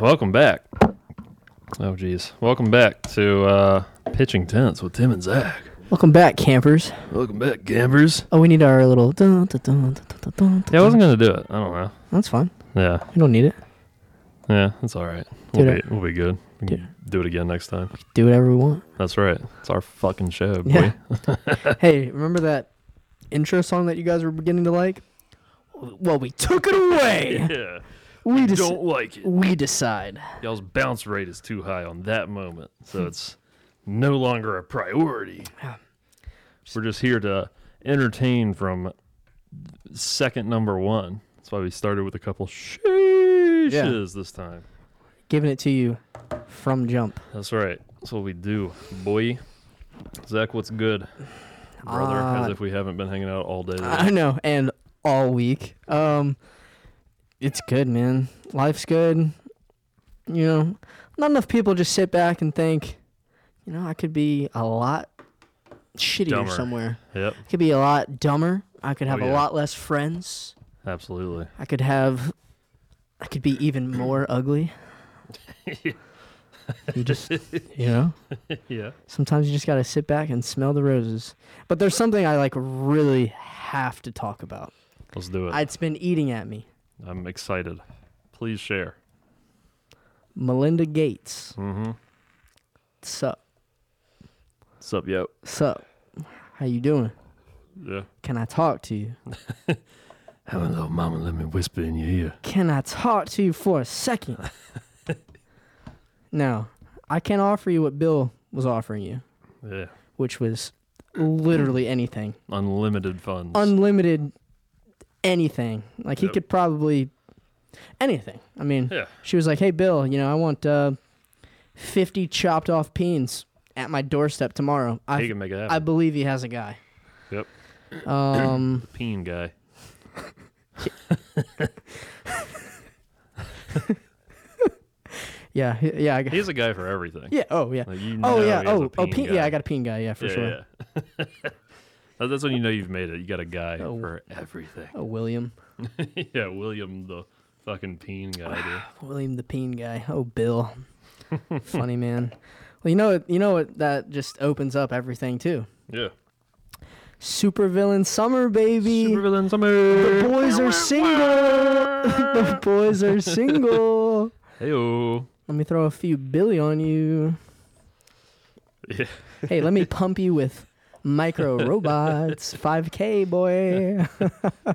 welcome back. Oh, geez. Welcome back to uh, Pitching Tents with Tim and Zack. Welcome back, campers. Welcome back, gambers. Oh, we need our little. Dun, dun, dun, dun, dun, dun, Yeah, I wasn't going to do it. I don't know. That's fine. Yeah, We don't need it. yeah, that's all right. We'll, Dude, be, we'll be good. We can do it again next time. Do whatever we want. That's right. It's our fucking show, boy. Yeah. hey, remember that intro song that you guys were beginning to like? Well, we took it away. yeah. We Don't like it. we decide. Y'all's bounce rate is too high on that moment, so it's no longer a priority. We're just here to entertain from second number one. That's why we started with a couple sheeshes this time. Giving it to you from jump. That's right. That's what we do, boy. Zack, what's good, brother? As Uh, if we haven't been hanging out all day. I know, and all week. Um, it's good, man. Life's good. You know, not enough people just sit back and think, you know, I could be a lot shittier Dumber. somewhere. Yep, I could be a lot dumber. I could Oh, have a lot less friends. absolutely. I could have. I could be even more ugly. You just, you know, yeah. sometimes you just gotta sit back and smell the roses. But there's something I like really have to talk about. Let's do it. It's been eating at me. I'm excited. Please share. Melinda Gates. Mm-hmm. Sup? What's up, yo? Sup? How you doing? Yeah. Can I talk to you? Hello, little mama. Let me whisper in your ear. Can I talk to you for a second? now, I can offer you what Bill was offering you, Yeah. which was literally anything. Unlimited funds. Unlimited anything. Like he Yep. could probably anything. I mean, yeah. she was like, "Hey Bill, you know, I want uh 50 chopped off peens at my doorstep tomorrow." he I can make it I believe he has a guy. Yep. Um Peen guy. yeah, yeah, I got He's a guy for everything. Yeah, oh yeah. Like, you Oh yeah. he a Oh, oh, peen peen, guy. yeah, I got a peen guy, yeah, for yeah, sure. Yeah. That- That's when you know you've made it. You got a guy Oh. for everything. Oh, William. yeah, William the fucking peen guy, ah, dude. William the peen guy. Oh, Bill. Funny man. Well, you know what? You know what? That just opens up everything too. Yeah. Super villain summer, baby. Supervillain summer. the boys are single. the boys are single. Heyo. Let me throw a few billy on you. Yeah. Hey, let me pump you with micro robots. 5K, boy.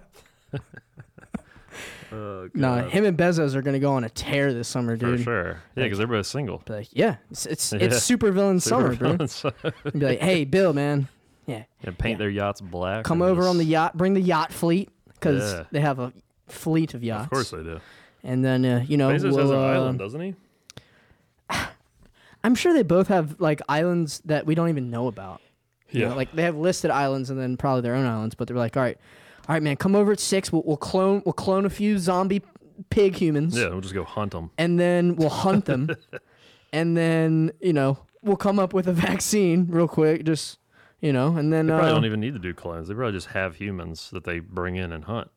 Oh, nah, him and Bezos are gonna go on a tear this summer, dude. For sure. Yeah, because they're both single. Be like, yeah, it's it's, Yeah. it's super villain summer, bro. Summer. And be like, hey, Bill, man, yeah, And paint Yeah. their yachts black. come over on the yacht, bring the yacht fleet because Yeah. they have a fleet of yachts. Of course they do. And then uh, you know, Bezos has we'll, an uh, island, doesn't he? I'm sure they both have like islands that we don't even know about. You know, like they have listed islands and then probably their own islands, but they're like, all right, all right, man, come over at six. We'll, we'll clone we'll clone a few zombie pig humans, yeah, we'll just go hunt them. and then we'll hunt them, and then you know we'll come up with a vaccine real quick, just you know, and then They probably uh, don't even need to do clones. They probably just have humans that they bring in and hunt.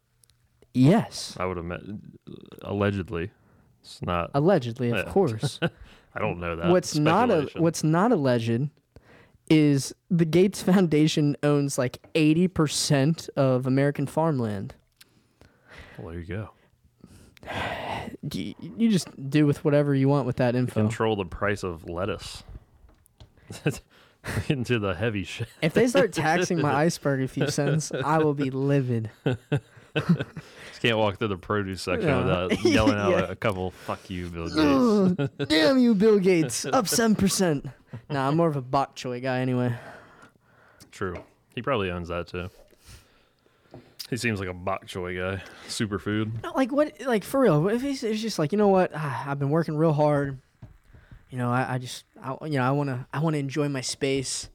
yes, I would have met allegedly. It's not. allegedly, of Yeah. course. I don't know that. what's not a what's not alleged is the Gates Foundation owns like eighty percent of American farmland. Well, there you go. You, you just do with whatever you want with that info. Control the price of lettuce. Into the heavy shit. If they start taxing my iceberg a few cents, I will be livid. Just can't walk through the produce section Yeah. without yelling out a couple "fuck you, Bill Gates." Damn you, Bill Gates, up seven percent. Nah, I'm more of a bok choy guy anyway. True. He probably owns that too. He seems like a bok choy guy. Superfood. No, like what? Like for real? If he's, it's just like you know what? Ah, I've been working real hard. You know, I, I just, I, you know, I wanna, I wanna enjoy my space.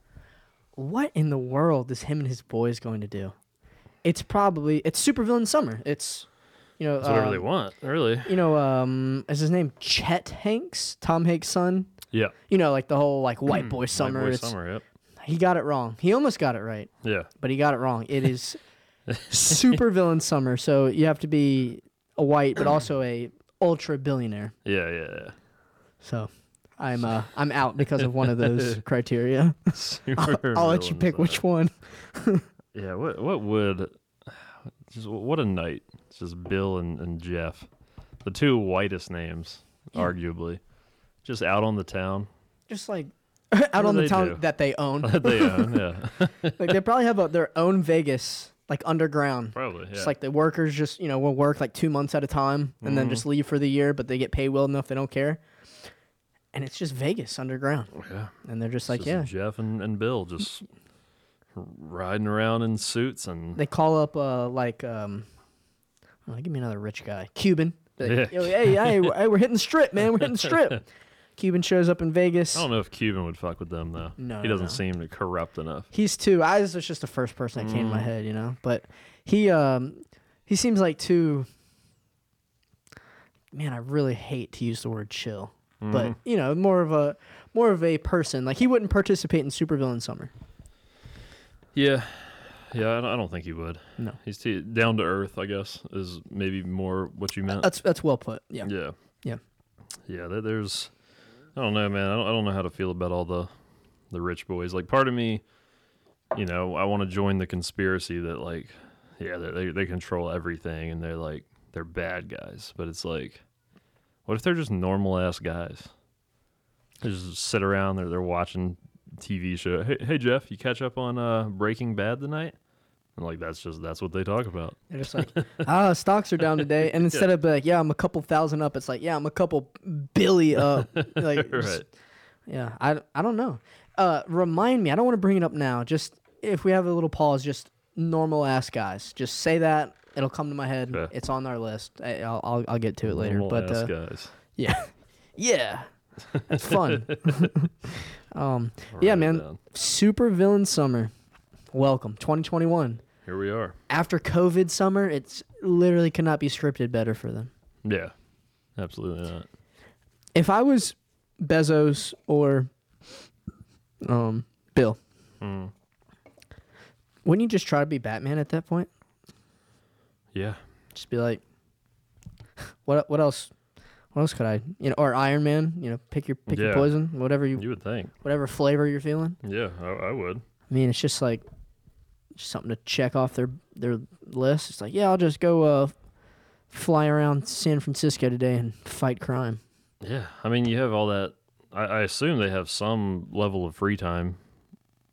What in the world is him and his boys going to do? It's probably it's supervillain summer. It's, you know, That's whatever um, they want, really. You know, um, is his name Chet Hanks? Tom Hanks' son. Yeah. You know, like the whole like white boy summer. White boy summer. Yep. He got it wrong. He almost got it right, Yeah. but he got it wrong. It is super villain summer. So you have to be a white, but also a ultra billionaire. Yeah, yeah, yeah. So I'm uh I'm out because of one of those criteria. I'll, I'll let you pick which one. Yeah, what what would just what a night? Just Bill and, and Jeff, the two whitest names, Yeah. arguably, just out on the town Just like out on the town do? that they own. that they own. Yeah, like they probably have a, their own Vegas, like underground. probably. Yeah. Just like the workers just, you know, will work like two months at a time and then Mhm. just leave for the year, but they get paid well enough they don't care. And it's just Vegas underground. yeah. And they're just It's like, just yeah. Jeff and, and Bill just riding around in suits and They call up uh like um oh, give me another rich guy. Cuban. Like, "Yo, hey, hey, we're- hey, we're hitting the strip, man. We're hitting the strip. Cuban shows up in Vegas. I don't know if Cuban would fuck with them though. No, he no, doesn't no. seem to corrupt enough. He's too. I was just the first person that came to my Mm. head, you know. But he um he seems like too. Man, I really hate to use the word chill, but Mhm. you know, more of a more of a person. Like he wouldn't participate in Supervillain Summer. yeah, yeah, I don't, think he would. No. he's too down to earth. I guess is maybe more what you meant. That's that's well put. Yeah. Yeah. Yeah. Yeah. There, there's, I don't know, man. I don't, I don't know how to feel about all the, the rich boys. Like, part of me, you know, I want to join the conspiracy that, like, yeah, they, they they control everything and they're like they're bad guys. But it's like, what if they're just normal ass guys? They just sit around. They're they're watching TV show. Hey, hey Jeff, you catch up on uh, Breaking Bad tonight? And like that's just that's what they talk about. They're just like, ah, stocks are down today, and instead of like, yeah, I'm a couple thousand up, it's like, yeah, I'm a couple billy up. Like, just- Yeah, I, I don't know. Uh, remind me. I don't want to bring it up now. Just if we have a little pause, just normal ass guys. Just say that. It'll come to my head. Okay. It's on our list. I, I'll, I'll I'll get to it later. Normal but ass uh, guys. yeah, yeah, that's fun. um, I'll Yeah, man. down. super villain summer. Welcome, 2021. Here we are. After COVID summer, it's literally could not be scripted better for them. Yeah, absolutely not. If I was Bezos or um Bill, Mm. wouldn't you just try to be Batman at that point? Yeah, Just be like, what what else? What else could I? You know, or Iron Man. You know, pick your pick your Yeah. poison. Whatever you, you would think. whatever flavor you're feeling. Yeah, I, I would. I mean, it's just like just something to check off their their list. It's like, yeah, I'll just go uh, fly around San Francisco today and fight crime. Yeah, I mean, you have all that. I, I assume they have some level of free time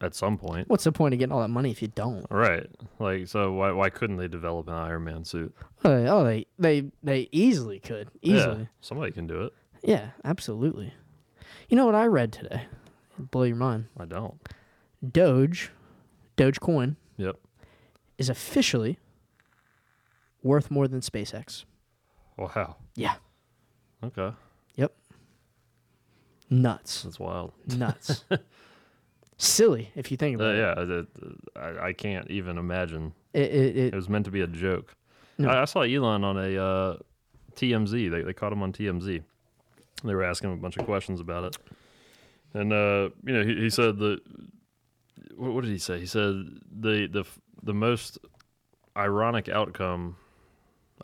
at some point. What's the point of getting all that money if you don't? Right. Like, so why why couldn't they develop an Iron Man suit? Oh, they, oh, they they they easily could easily. Yeah, somebody can do it. Yeah, absolutely. You know what I read today? Blow your mind. I don't. Doge, Dogecoin, Yep. is officially worth more than SpaceX. Wow. Yeah. Okay. Yep. Nuts. That's wild. Nuts. Silly if you think Uh, it. yeah, I, I can't even imagine. it. It, it, It it was meant to be a joke. No. I, I saw Elon on a uh, TMZ. They they caught him on TMZ. They were asking him a bunch of questions about it, and uh, you know he, he said that. What, what did he say? He said the the the most ironic outcome.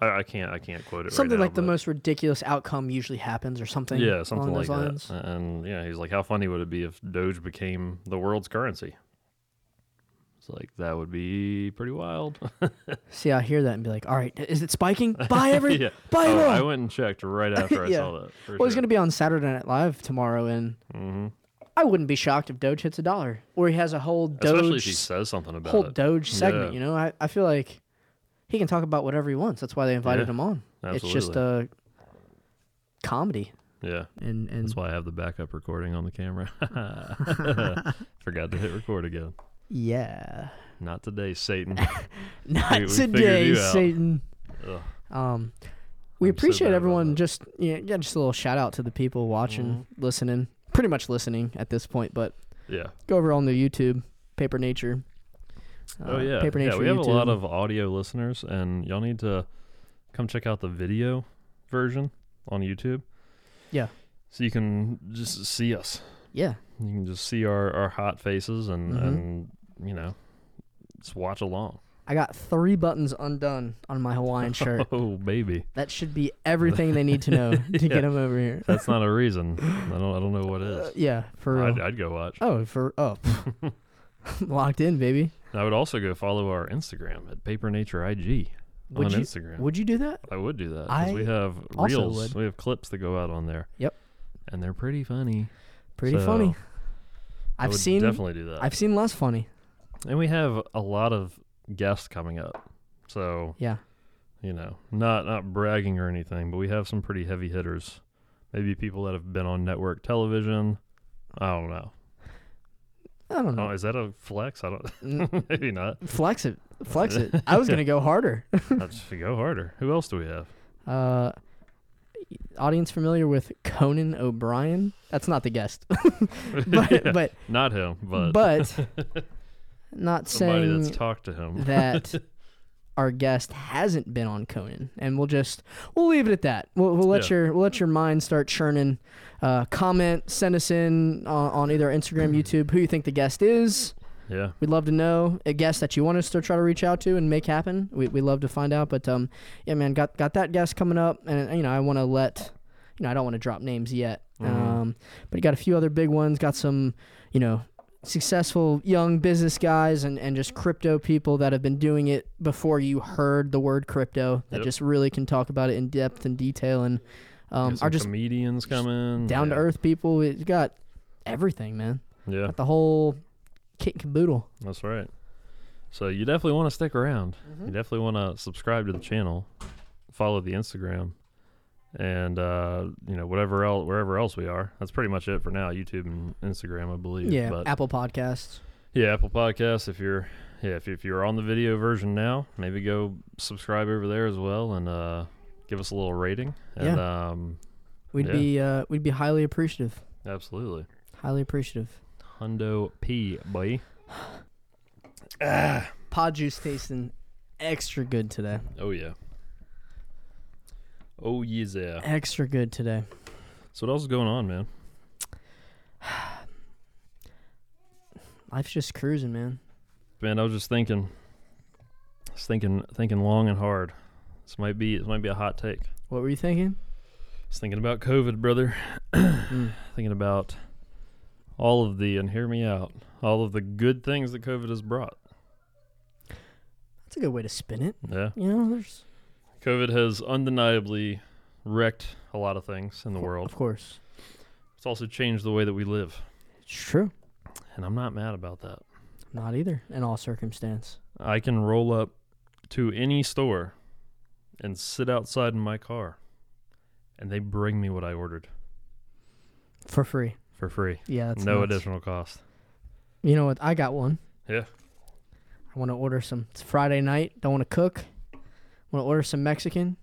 I, I can't I can't quote it. right something now, like the most ridiculous outcome usually happens or something. Yeah, something like lines. that. And yeah, he's like, how funny would it be if Doge became the world's currency? It's like that would be pretty wild. See, I hear that and be like, all right, is it spiking? Buy every, yeah. buy Oh. I went and checked right after I Yeah. saw that. Well, he's going to be on Saturday Night Live tomorrow, and hmm I wouldn't be shocked if Doge hits a dollar, or he has a whole Doge. Especially if he says something about whole it. Doge segment. Yeah. You know, I, I feel like he can talk about whatever he wants. That's why they invited Yeah, him on. It's just a comedy, yeah. and and That's why I have the backup recording on the camera. Forgot to hit record again. yeah, Not today, Satan. not we figured today, you out. Satan. Ugh. Um, we I'm so appreciate bad about everyone. that. Just yeah, yeah, just a little shout out to the people watching, Mm-hmm. listening, pretty much listening at this point. But Yeah. go over on the YouTube, Paper Nature. Oh uh, yeah. Paper Nature. yeah, we have YouTube. a lot of audio listeners, and y'all need to come check out the video version on YouTube. Yeah. So you can just see us. yeah. You can just see our, our hot faces and Mhm. and you know just watch along. I got three buttons undone on my Hawaiian shirt. Oh baby, That should be everything they need to know to Yeah. get them over here. that's not a reason. I don't. I don't know what is. Uh, yeah, for real. I'd, I'd go watch. oh, for oh, locked in, baby. I would also go follow our Instagram at Paper Nature IG Would on you Instagram. would you do that? I would do that because we have also reels. would. We have clips that go out on there. Yep. And they're pretty funny. Pretty So, funny. I I've would seen definitely do that. I've seen less funny. and we have a lot of guests coming up. So Yeah. you know, not not bragging or anything, but we have some pretty heavy hitters. Maybe people that have been on network television. I don't know. I don't Oh, know. is that a flex? I don't. Maybe not. Flex it. Flex it. I was gonna go harder. Let's go harder. Who else do we have? Uh, audience familiar with Conan O'Brien? That's not the guest, but Yeah, but not him, but but not somebody saying that's talked to him. that our guest hasn't been on Conan, and we'll just we'll leave it at that. We'll, we'll let Yeah. your we'll let your mind start churning. Uh, comment, send us in on, on either Instagram, YouTube, who you think the guest is. yeah, We'd love to know a guest that you want us to try to reach out to and make happen. We we love to find out. But um, yeah, man, got got that guest coming up, and you know I want to let, you know I don't want to drop names yet. Mhm. Um, but you got a few other big ones. Got some, you know, successful young business guys and and just crypto people that have been doing it before you heard the word crypto. That Yep. just really can talk about it in depth and detail and um, are just comedians coming. down to earth people. It's got everything, man. Yeah, Got the whole kit and caboodle. that's right. So you definitely want to stick around. Mm-hmm. You definitely want to subscribe to the channel, follow the Instagram, and uh, you know whatever else wherever else we are. That's pretty much it for now. YouTube and Instagram, I believe. Yeah, but Apple Podcasts. yeah, Apple Podcasts. If you're yeah, if, if you're on the video version now, maybe go subscribe over there as well and uh, give us a little rating. And um, We'd Yeah. be uh, we'd be highly appreciative. absolutely, Highly appreciative. Hundo P boy. Pod juice tasting extra good today. Oh yeah. Oh yeah. Extra good today. So what else is going on, man? Life's just cruising, man. Man, I was just thinking, I was thinking, thinking long and hard. This might be, this might be a hot take. What were you thinking? was thinking about COVID, brother. Mm. Thinking about all of the, and hear me out, all of the good things that COVID has brought. That's a good way to spin it. Yeah, You know, there's COVID has undeniably wrecked a lot of things in the world. Of course, It's also changed the way that we live, it's true. and I'm not mad about that. Not either in all circumstance. I can roll up to any store and sit outside in my car, and they bring me what I ordered For free. for free. Yeah, that's no nuts. additional cost. You know what? I got one. Yeah. I want to order some. It's Friday night. Don't want to cook. Want to order some Mexican.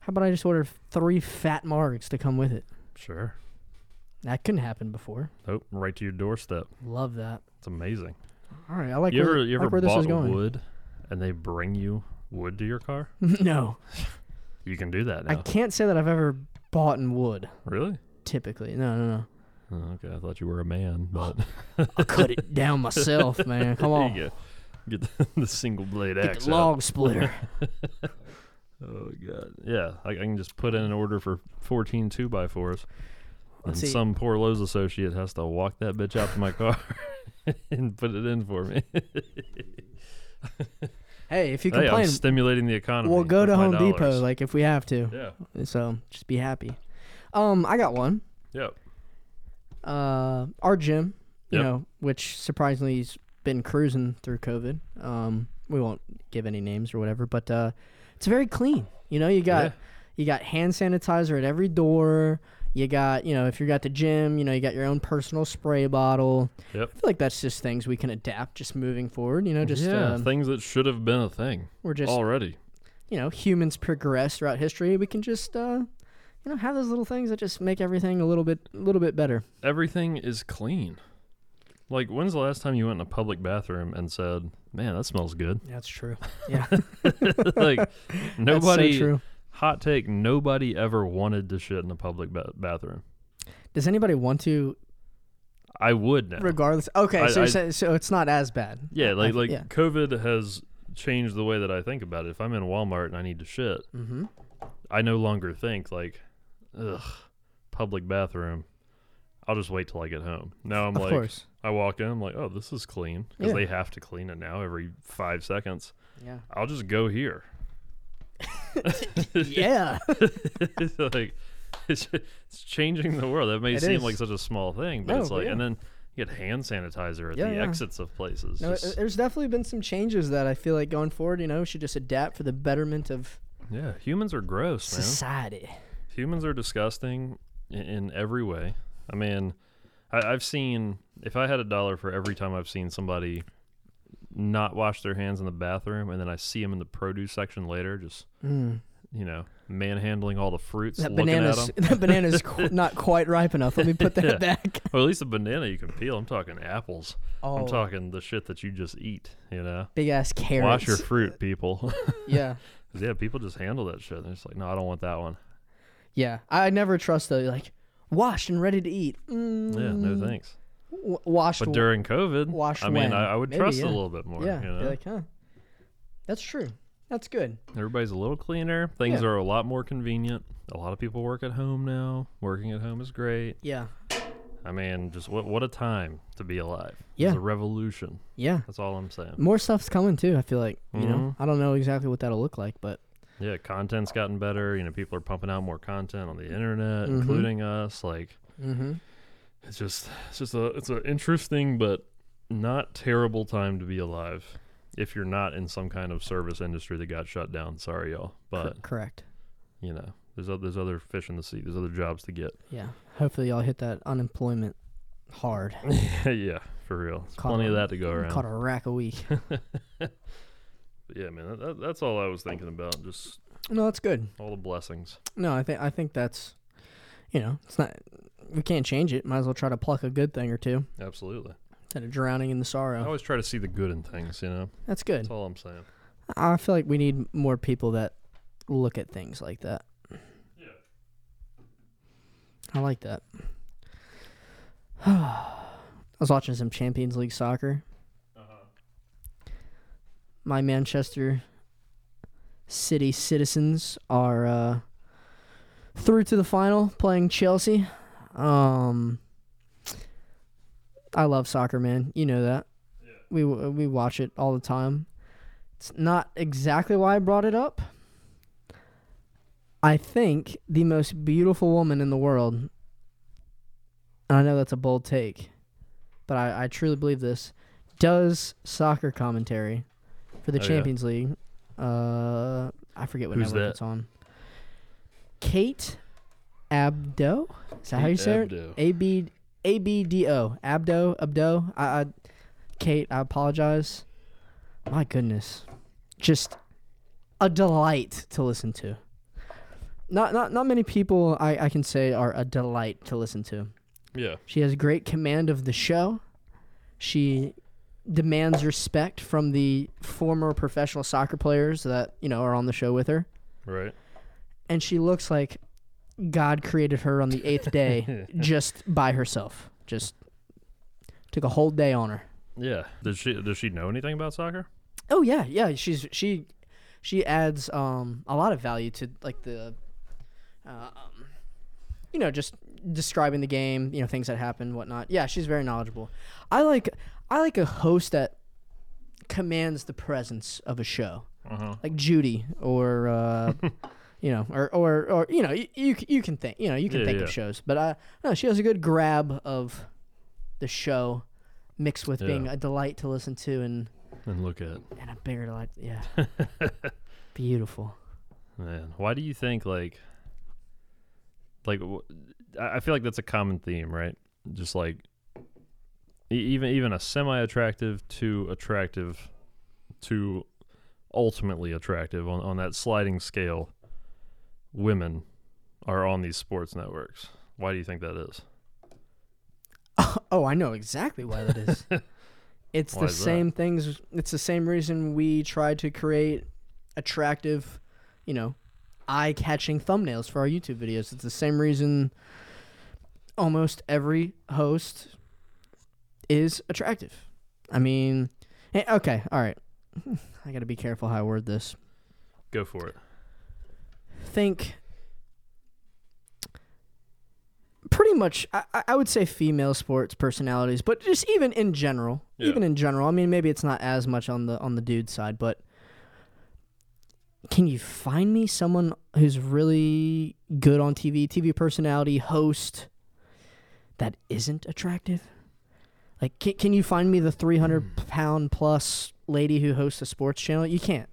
How about I just order three fat margs to come with it? Sure. That couldn't happen before. Nope. Right to your doorstep. Love that. It's amazing. All right, I like you where, ever you ever like where this is bought going. wood and they bring you wood to your car? no, You can do that Now. I can't say that I've ever bought in wood. Really? Typically, no, no, no. Oh, okay, I thought you were a man, but I cut it down myself, man. Come on. Get the, the single blade get axe the out. splitter. Oh god. Yeah, I, I can just put in an order for 14 2 by 4s And see. some poor Lowe's associate has to walk that bitch out to my car and put it in for me. Hey, if you hey, I'm complain, stimulating the economy. we'll go to Home dollars. Depot, like if we have to. Yeah. So just be happy. Um, I got one. Yep. Uh, our gym, you Yep. know, which surprisingly has been cruising through COVID. Um, we won't give any names or whatever, but uh, it's very clean. You know, you got Yeah. you got hand sanitizer at every door. You got, you know, if you're at the gym, you know, you got your own personal spray bottle. Yep. I feel like that's just things we can adapt just moving forward. You know, just yeah, um, things that should have been a thing we're just already. you know humans progress throughout history. We can just uh, you know have those little things that just make everything a little bit a little bit better. Everything is clean. Like, when's the last time you went in a public bathroom and said, "Man, that smells good"? That's true. Yeah, like, nobody. so true. Hot take: Nobody ever wanted to shit in a public ba- bathroom. Does anybody want to, I would now. regardless? Okay, I- so, I- saying, so it's not as bad. yeah, like like yeah. COVID has changed the way that I think about it. If I'm in Walmart and I need to shit, Mm-hmm. I no longer think like, ugh, public bathroom. I'll just wait till I get home. Now I'm like Of like, course. I walk in, I'm like, oh, this is clean because Yeah. they have to clean it now every five seconds. Yeah. I'll just go here. yeah. it's like it's, it's changing the world. That may It seem is. like such a small thing, but No, it's like, yeah. and then you get hand sanitizer at Yeah, the yeah. exits of places. No, Just- uh, there's definitely been some changes that I feel like going forward, you know, we should just adapt for the betterment of yeah, humans are gross, man. society. Humans are disgusting in, in every way. I mean, I, I've seen if I had a dollar for every time I've seen somebody not wash their hands in the bathroom, and then I see them in the produce section later, just Mm. you know, manhandling all the fruits, That banana's at them. that banana's qu- not quite ripe enough. Let me put that Yeah. back. Well, at least a banana you can peel. I'm talking apples. Oh, I'm talking the shit that you just eat. You know, big ass carrots. wash your fruit, people. yeah. yeah, people just handle that shit. They're just like, no, I don't want that one. yeah. I never trust the like washed and ready to eat. Mm, Yeah, no thanks. w- washed. But during COVID, washed I mean? I, I would Maybe, trust yeah. a little bit more. yeah, you be know? like, huh. That's true. That's good. Everybody's a little cleaner. Things Yeah. are a lot more convenient. A lot of people work at home now. Working at home is great. Yeah, I mean, just what what a time to be alive. Yeah. It's a revolution. yeah. That's all I'm saying. More stuff's coming too. I feel like you know. Mhm. I don't know exactly what that'll look like, but Yeah, content's gotten better. You know, people are pumping out more content on the internet, Mhm. including us. Like, mm-hmm. it's just it's just a it's an interesting but not terrible time to be alive. If you're not in some kind of service industry that got shut down, sorry y'all, but correct. you know, there's other, there's other fish in the sea. There's other jobs to get. Yeah. Hopefully, y'all hit that unemployment hard. yeah, for real. Plenty of that to go around. Caught a rack a week. Yeah, man, that, that, that's all I was thinking about. Just no, that's good. all the blessings. No, I think I think that's, you know, it's not. We can't change it. Might as well try to pluck a good thing or two Absolutely. instead of drowning in the sorrow. I sorrow. always try to see the good in things. You know, That's good. that's all I'm saying. I feel like we need more people that look at things like that. Yeah. I like that. I was watching some Champions League soccer. My Manchester City citizens are uh, through to the final playing Chelsea. Um, I love soccer, man. You know that. Yeah. We we watch it all the time. It's not exactly why I brought it up. I think the most beautiful woman in the world, and I know that's a bold take, but I, I truly believe this, does soccer commentary for the Oh, yeah. Champions League. Uh, I forget what Who's network that? it's on. Kate Abdo? Is that how you say it? Abdo. A B A B D O. Abdo. Abdo. I, I Kate, I apologize. My goodness. Just a delight to listen to. Not not not many people I, I can say are a delight to listen to. Yeah. She has great command of the show. She demands respect from the former professional soccer players that, you know, are on the show with her. Right. And she looks like God created her on the eighth day just by herself. Just took a whole day on her. Yeah. Does she does she know anything about soccer? Oh yeah, yeah. She's she she adds um a lot of value to like the um you know just describing the game, you know things that happen, whatnot. Yeah, she's very knowledgeable. I like I like a host that commands the presence of a show, Uh-huh. like Judy or uh, you know or or or you know you you, you can think you know you can Yeah, think yeah. of shows, but uh no, she has a good grab of the show mixed with being a delight to listen to and And look at and a bigger delight. Yeah. Beautiful. man. Why do you think like like I feel like that's a common theme, right? Just like even even a semi-attractive to attractive to ultimately attractive on on that sliding scale women are on these sports networks. Why do you think that is? Oh, I know exactly why that is. it's Why the is that? same things. It's the same reason we try to create attractive, you know, eye-catching thumbnails for our YouTube videos. It's the same reason almost every host is attractive. I mean, eh, okay, all right. I got to be careful how I word this. Go for it. Think pretty much I, I- I would say female sports personalities, but just even in general, Yeah. even in general. I mean, maybe it's not as much on the on the dude side, but can you find me someone who's really good on TV, TV personality, host that isn't attractive? Like, can, can you find me the 300 pound plus lady who hosts a sports channel? You can't.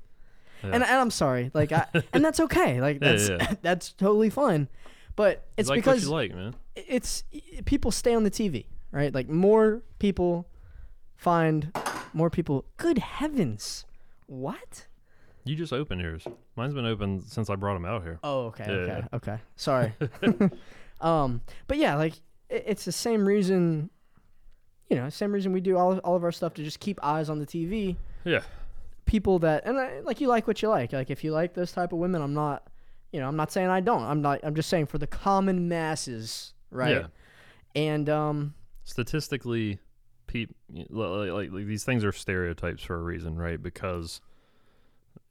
Yeah. And, and I'm sorry, like, I, and that's okay. Like, that's yeah. that's totally fine. But it's like because what you like, man. it's people stay on the TV, right? Like more people find more people. Good heavens, what? You just opened yours. Mine's been open since I brought him out here. Oh, okay, Yeah, okay, yeah. okay. Sorry. um, but yeah, like it, it's the same reason. You know, same reason we do all all of our stuff to just keep eyes on the TV. Yeah. People that and I, like you like what you like. Like if you like those type of women, I'm not. You know, I'm not saying I don't. I'm not. I'm just saying for the common masses, right? Yeah. And um, Statistically, peop, like, like, like these things are stereotypes for a reason, right? Because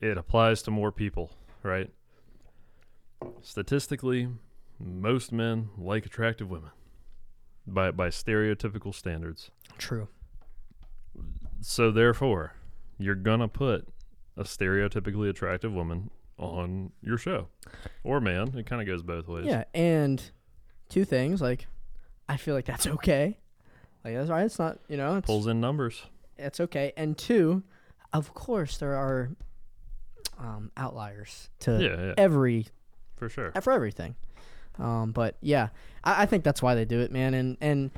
it applies to more people, right? Statistically, most men like attractive women by by stereotypical standards. true. So therefore, you're gonna put a stereotypically attractive woman on your show, or man. It kind of goes both ways. Yeah, and two things like I feel like that's okay. Like that's right. It's not you know it's pulls in numbers. it's okay. And two, of course there are um, outliers to Yeah, yeah, every for sure. for everything. Um, but yeah, I, I think that's why they do it, man. And and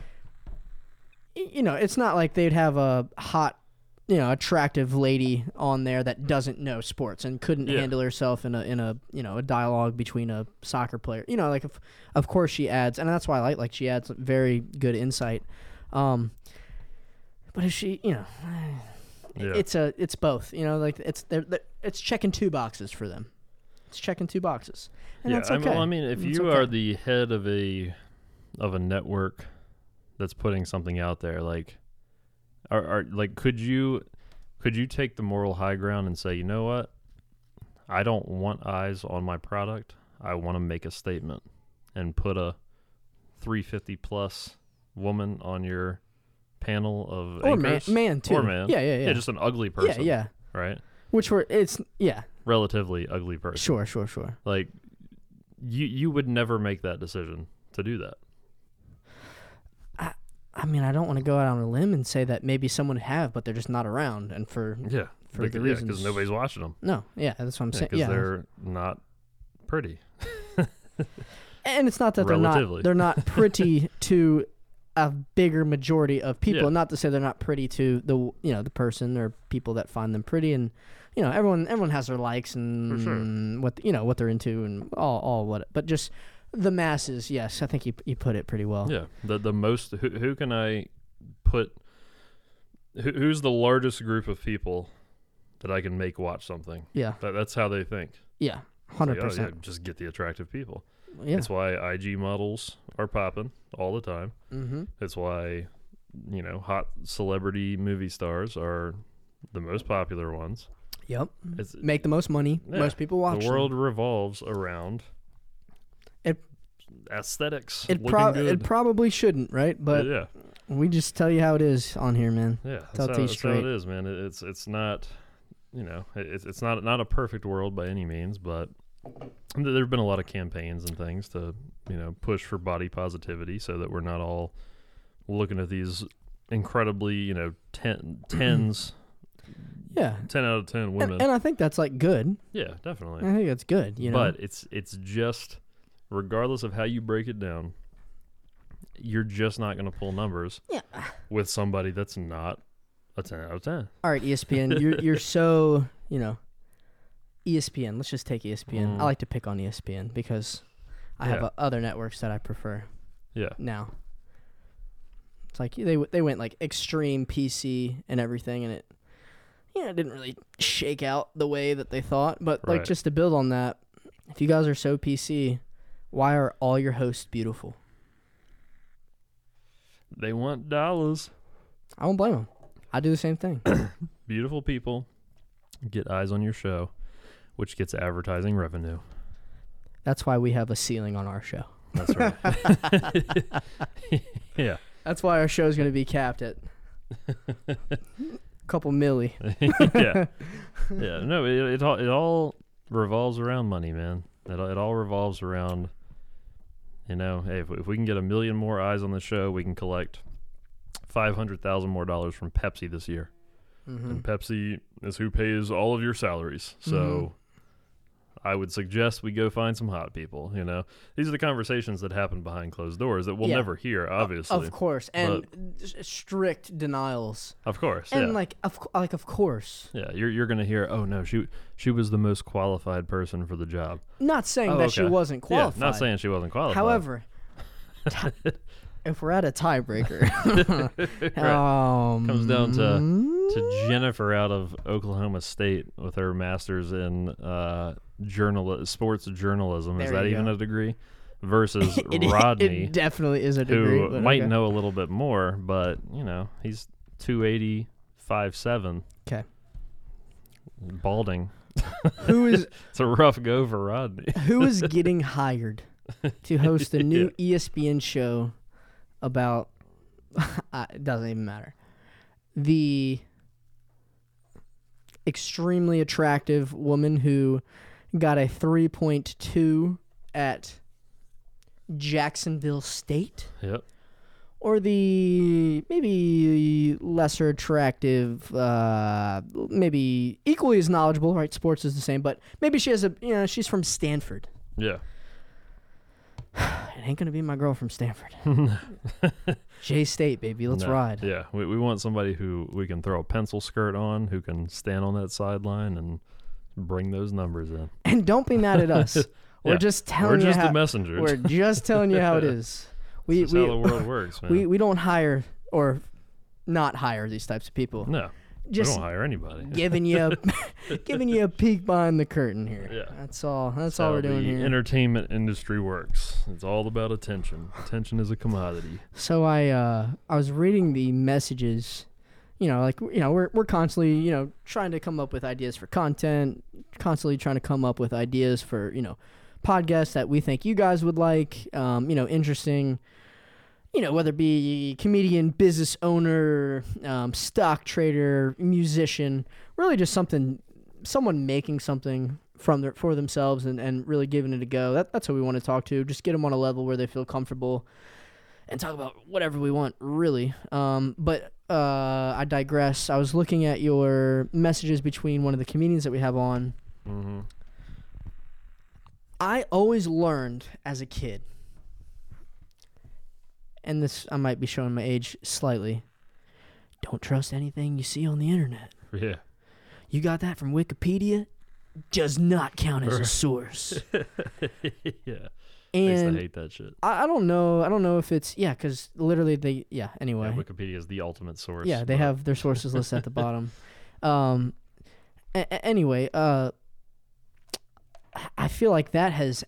you know, it's not like they'd have a hot, you know, attractive lady on there that doesn't know sports and couldn't Yeah. handle herself in a in a you know a dialogue between a soccer player. You know, like of, of course she adds, and that's why I like like she adds very good insight. Um, but if she, you know, Yeah. it's a it's both. You know, like it's they're, they're, it's checking two boxes for them. It's checking two boxes, and yeah, that's I okay. mean, well, I mean, if It's you okay. are the head of a of a network that's putting something out there, like, are, are like, could you could you take the moral high ground and say, you know what, I don't want eyes on my product. I want to make a statement and put a 350 plus woman on your panel of or man, man too. or man. Yeah, yeah, yeah. yeah, just an ugly person. yeah, yeah. right. Which were it's yeah, Relatively ugly person. sure, sure, sure. Like you you would never make that decision to do that. I I mean, I don't want to go out on a limb and say that maybe someone have, but they're just not around, and for Yeah, For the yeah, because nobody's watching them. no, yeah, that's what I'm saying. Because Yeah, they're not pretty. and it's not that they're not they're not pretty to a bigger majority of people. Yeah. Not to say they're not pretty to the you know the person or people that find them pretty, and you know everyone everyone has their likes and sure. what you know what they're into and all all what, but just the masses. Yes, I think you you put it pretty well. Yeah, the the most who, who can I put? Who, who's the largest group of people that I can make watch something? yeah, That, that's how they think. yeah, It's hundred like, oh, yeah, percent. just get the attractive people. Yeah. That's why IG models are popping all the time. Mm-hmm. That's why you know hot celebrity movie stars are the most popular ones. Yep. It's Make the most money. Yeah, Most people watch. the them. world revolves around It- aesthetics. It, looking prob- good. it probably shouldn't, right? But yeah, we just tell you how it is on here, man. yeah, Tell that's, how, that's how it is, man. It, it's it's not, you know, it, it's it's not not a perfect world by any means, but there have been a lot of campaigns and things to you know push for body positivity, so that we're not all looking at these incredibly you know ten, tens, Yeah. ten out of ten women. And, and I think that's like good. yeah, definitely. I think that's good. You know. But it's it's just regardless of how you break it down, you're just not going to pull numbers Yeah. with somebody that's not a 10 out of 10. all right, ESPN, you're you're so you know. ESPN. Let's just take ESPN. Mm. I like to pick on ESPN because I have Yeah. uh, other networks that I prefer Yeah. now. It's like they they went like extreme PC and everything, and it you know it didn't really shake out the way that they thought. But like Right. just to build on that, if you guys are so PC, why are all your hosts beautiful? They want dollars. I don't blame them. I do the same thing. Beautiful people get eyes on your show, which gets advertising revenue. That's why we have a ceiling on our show. That's right. yeah. That's why our show's going to be capped at a couple milli. yeah. Yeah. No, it, it all it all revolves around money, man. It all- it all revolves around you know, hey, if, if we can get a million more eyes on the show, we can collect 500,000 more dollars from Pepsi this year. Mm-hmm. And Pepsi is who pays all of your salaries. So I would suggest we go find some hot people, you know. These are the conversations that happen behind closed doors that we'll Yeah. never hear, obviously. Of course, and strict denials, Of course. and yeah. like of like of course. yeah, you're you're going to hear, "Oh no, she she was the most qualified person for the job." Not saying Oh, that she wasn't qualified. Yeah, not saying she wasn't qualified. However, ti- if we're at a tiebreaker, um, Comes down to- to Jennifer out of Oklahoma State with her master's in uh, journal sports journalism. Is that even go. a degree? Versus it, Rodney, it definitely is a degree. who might okay. know a little bit more, but you know he's 280, 5'7". 'Kay. Balding. who is It's a rough go for Rodney. who is getting hired to host a new E ESPN show about uh, it doesn't even matter. The extremely attractive woman who got a 3.2 at Jacksonville State Yep. or the maybe lesser attractive, uh, maybe equally as knowledgeable, right? Sports is the same, but maybe she has a, you know, she's from Stanford. Yeah. It ain't gonna be my girl from Stanford. J State, baby, let's No. ride. Yeah, we, we want somebody who we can throw a pencil skirt on, who can stand on that sideline and bring those numbers in. And don't be mad at us. We're Yeah. just We're telling just you the how. messengers. We're just telling you how it is. We we how the world works, man. we we don't hire or not hire these types of people. no, we Just don't hire anybody. giving you a, giving you a peek behind the curtain here. Yeah. That's all. That's That's all we're doing the here. entertainment industry works. It's all about attention. Attention is a commodity. So I uh I was reading the messages, you know, like you know, we're we're constantly, you know, trying to come up with ideas for content, constantly trying to come up with ideas for, you know, podcasts that we think you guys would like, um, you know, interesting, you know, whether it be comedian, business owner, um, stock trader, musician, really just something someone making something from their for themselves and, and really giving it a go. That, that's what we want to talk to. Just get them on a level where they feel comfortable and talk about whatever we want, really. Um, but uh, I digress. I was looking at your messages between one of the comedians that we have on. Mm-hmm. I always learned as a kid, and this I might be showing my age slightly. Don't trust anything you see on the internet. Yeah. You got that from Wikipedia? Does not count as a source. yeah. I used to hate that shit. I, I don't know. I don't know if it's yeah, because literally they yeah. Anyway, Yeah, Wikipedia is the ultimate source. Yeah, they but- have their sources listed at the bottom. Um, a- anyway, uh, I feel like that has,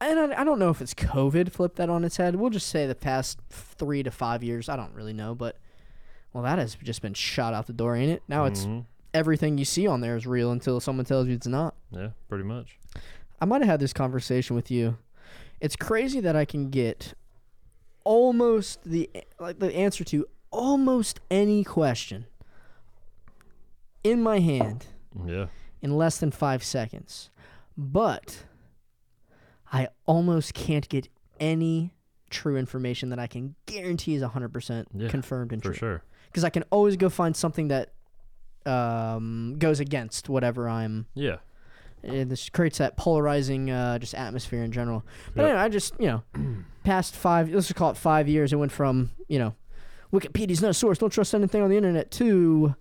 and I, I don't know if it's COVID flipped that on its head. We'll just say the past three to five years. I don't really know, but well, that has just been shot out the door, ain't it? Now it's Mhm. everything you see on there is real until someone tells you it's not. Yeah, pretty much. I might have had this conversation with you. It's crazy that I can get almost the like the answer to almost any question in my hand Yeah. in less than 5 seconds. But I almost can't get any true information that I can guarantee is 100% Yeah, confirmed and For true. sure. Cuz I can always go find something that um, goes against whatever I'm Yeah. And this creates that polarizing uh, just atmosphere in general. But Yep. anyway, I just you know, past five let's just call it five years, it went from you know, Wikipedia's not a source, don't trust anything on the internet to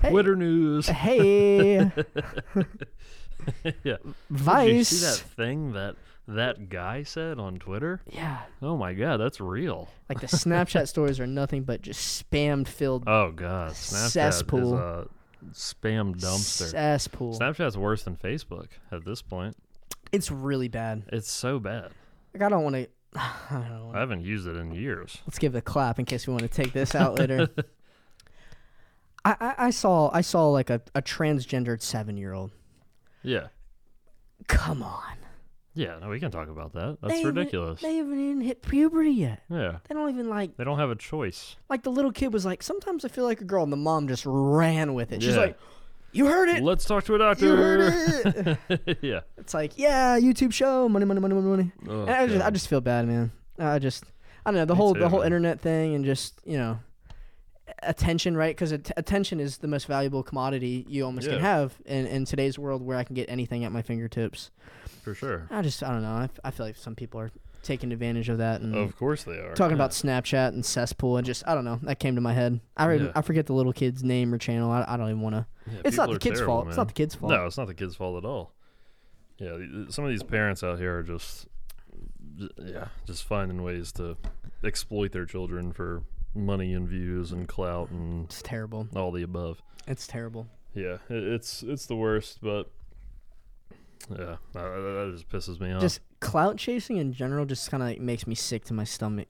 hey, Twitter news. Hey, yeah. Vice. Did you see that thing that that guy said on Twitter? Yeah, Oh my god, that's real. like the Snapchat stories are nothing but just spam filled Oh god, Snapchat is Cesspool. a spam dumpster. cesspool. Snapchat's worse than Facebook at this point. It's really bad. It's so bad. Like I don't want to. I don't wanna, I haven't used it in years. let's give it a clap in case we want to take this out later. I, I, I saw I saw like a, a transgendered seven year old. Yeah. Come on. Yeah, no, we can talk about that. That's They ridiculous. They haven't even hit puberty yet. yeah. They don't even like They don't have a choice. like the little kid was like, sometimes I feel like a girl and the mom just ran with it. She's like, You heard it. Let's talk to a doctor. You heard it. yeah. it's like, yeah, YouTube show, money, money, money, money, money. Oh, And I just I just feel bad, man. I just I don't know the Me whole too, the whole man. internet thing and just you know attention, right? Because att- attention is the most valuable commodity you almost can have in in today's world where I can get anything at my fingertips. for sure. I just I don't know. I, f- I feel like some people are taking advantage of that and. Of course they are. Talking yeah. about Snapchat and cesspool and just I don't know that came to my head. I re- Yeah. I forget the little kid's name or channel. I, I don't even want to. Yeah, It's not the kid's terrible, fault. It's not the kid's fault. No, it's not the kid's fault at all. Yeah, some of these parents out here are just, yeah, just finding ways to exploit their children for money and views and clout and It's terrible. all the above. It's terrible. Yeah, it, it's it's the worst, but yeah, that, that just pisses me off. Just clout chasing in general just kind of like makes me sick to my stomach.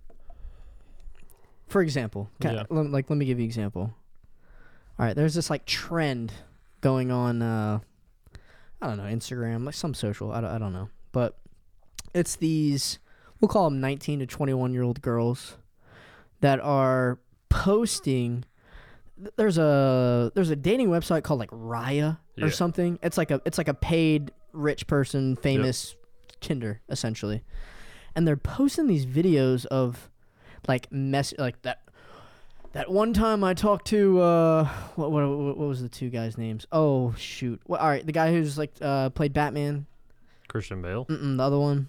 For example, Yeah. like let me give you an example. All right, there's this like trend going on. Uh, I don't know Instagram, like some social. I don't, I don't know, but it's these we'll call them 19 to 21 year old girls that are posting. There's a there's a dating website called like Raya or Yeah. something. It's like a it's like a paid rich person famous Tinder essentially, and they're posting these videos of like mess like that. That one time I talked to uh what what what was the two guys' names? Oh shoot! Well, all right, the guy who's like uh played Batman. Christian Bale. Mm-mm, the other one.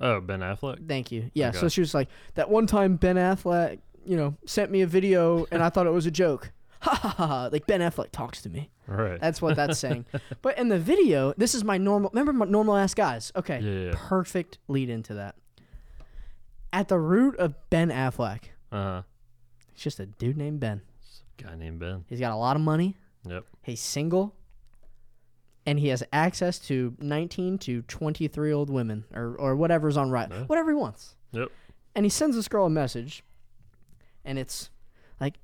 Oh, Ben Affleck. Thank you. Yeah. So she was like that one time Ben Affleck, you know, sent me a video and I thought it was a joke. Ha ha ha! ha. Like Ben Affleck talks to me. Right. That's what that's saying. But in the video, this is my normal. Remember my normal ass guys. Okay. Yeah, yeah. Perfect lead into that. At the root of Ben Affleck, Uh huh. it's just a dude named Ben. Guy named Ben. He's got a lot of money. Yep. He's single. And he has access to 19 to 23 year old women or, or whatever's on right. Yeah. Whatever he wants. Yep. And he sends this girl a message. And it's like,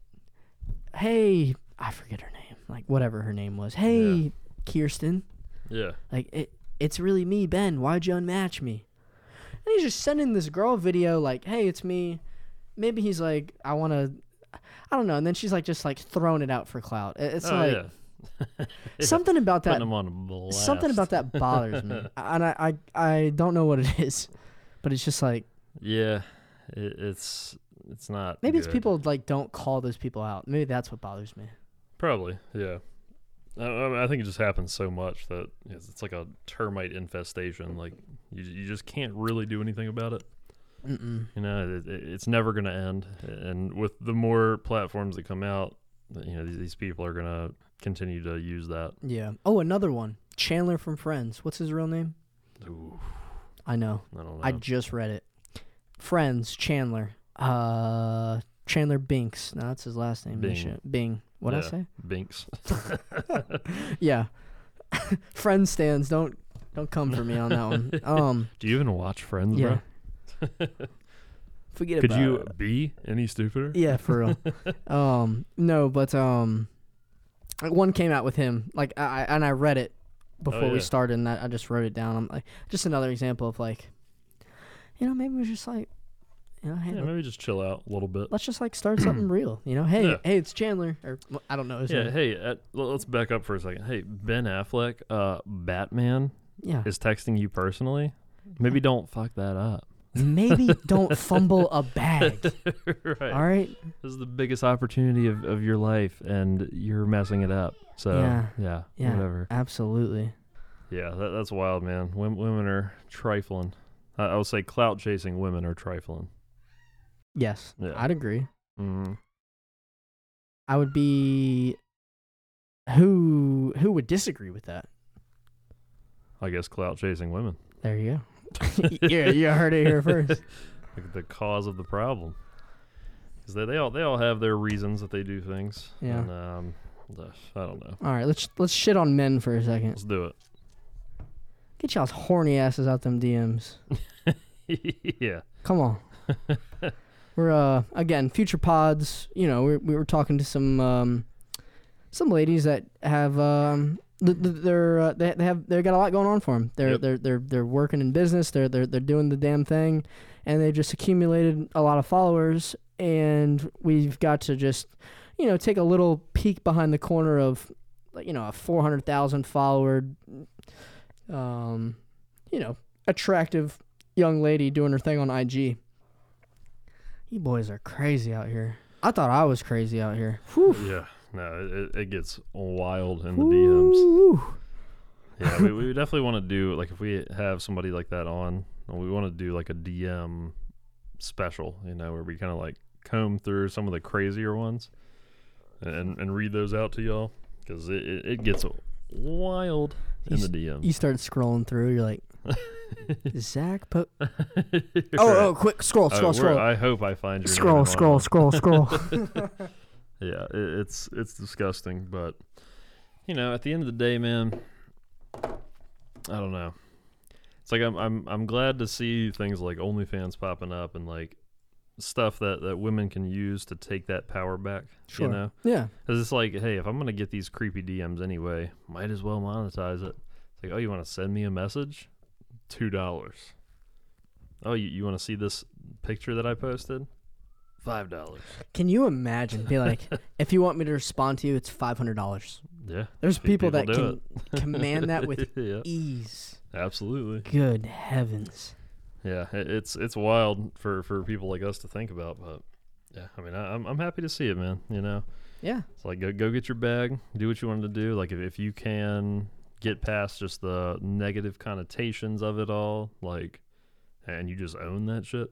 hey, I forget her name. Like, whatever her name was. Hey, Kirsten. Yeah. Like it, it's really me, Ben. Why'd you unmatch me? And he's just sending this girl video like, "Hey, it's me." Maybe he's like, "I want to," I don't know. And then she's like, just like throwing it out for clout. It's oh, like yeah. Something about that. Putting him on blast. Something about that bothers me, and I, I, I don't know what it is, but it's just like Yeah. It, it's it's not. maybe it's people like don't call those people out. Maybe that's what bothers me. Probably, yeah. I, I I think it just happens so much that it's, it's like a termite infestation. Like you, you just can't really do anything about it. Mm-mm. You know, it, it, it's never going to end. And with the more platforms that come out, you know, these, these people are going to continue to use that. Yeah. Oh, another one. Chandler from Friends. What's his real name? Ooh, I know. I don't know. I just read it. Friends, Chandler. Uh, Chandler Binks. No, that's his last name. Bing. Bing. What I Yeah. say? Binks. Yeah. Friends stands. Don't don't come for me on that one. Um. Do you even watch Friends, Yeah. bro? Forget Could about you it. be any stupider? Yeah, for real. um. No, but um, like, one came out with him. Like I I- and I read it before we yeah. started, and I, I just wrote it down. I'm like, just another example of like, you know, maybe we're just like, you know, hey, Yeah, maybe just chill out a little bit. let's just like start something real. You know, hey, Yeah. hey, it's Chandler, or well, I don't know Yeah, name. hey, l- let's back up for a second. Hey, Ben Affleck, uh, Batman Yeah, is texting you personally. Maybe don't fuck that up. Maybe don't fumble a bag. right. All right, This is the biggest opportunity of, of your life, and you're messing it up. So Yeah. yeah, Yeah. whatever. absolutely. Yeah, that, that's wild, man. Women, women are trifling. I, I would say clout chasing women are trifling. Yes, Yeah. I'd agree. Mm. I would be. Who who would disagree with that? I guess clout chasing women, There you go. yeah, you heard it here first. like the cause of the problem. Because they, they all they all have their reasons that they do things. Yeah. And, um, I don't know. All right, let's let's shit on men for a second. Let's do it. Get y'all's horny asses out them DMs. yeah. Come on. We're uh again future pods. You know, we we were talking to some um some ladies that have um they're uh, they they have they got a lot going on for them. They're Yep. they're they're they're working in business. They're they're they're doing the damn thing, and they've just accumulated a lot of followers. And we've got to just you know take a little peek behind the corner of you know a four hundred thousand follower, um, you know attractive young lady doing her thing on IG. You boys are crazy out here. I thought I was crazy out here. Whew. Yeah, no, it, it gets wild in the DMs. Yeah, we, we definitely want to do like if we have somebody like that on, we want to do like a DM special, you know, where we kind of like comb through some of the crazier ones and and read those out to y'all because it, it, it gets wild in the DMs. You start scrolling through. You're like, Zack. Po- oh, oh, quick, scroll, scroll, uh, we're- scroll, I hope I find your name scroll, scroll, scroll, scroll. Yeah, it, it's it's disgusting, but you know, at the end of the day, man, I don't know. It's like I'm I'm I'm glad to see things like OnlyFans popping up and like stuff that that women can use to take that power back. Sure. You know, yeah, because it's like, hey, if I'm gonna get these creepy DMs anyway, might as well monetize it. It's like, oh, you want to send me a message? Two dollars. Oh, you, you want to see this picture that I posted? Five dollars. Can you imagine? Be like, if you want me to respond to you, it's five hundred dollars. Yeah. There's Pe- people, that can command that with yeah, ease. absolutely. Good heavens. Yeah, it, it's it's wild for for people like us to think about, but yeah, I mean, I, I'm I'm happy to see it, man. You know, Yeah, it's like go go get your bag, do what you wanted to do. Like if if you can get past just the negative connotations of it all, like, and you just own that shit.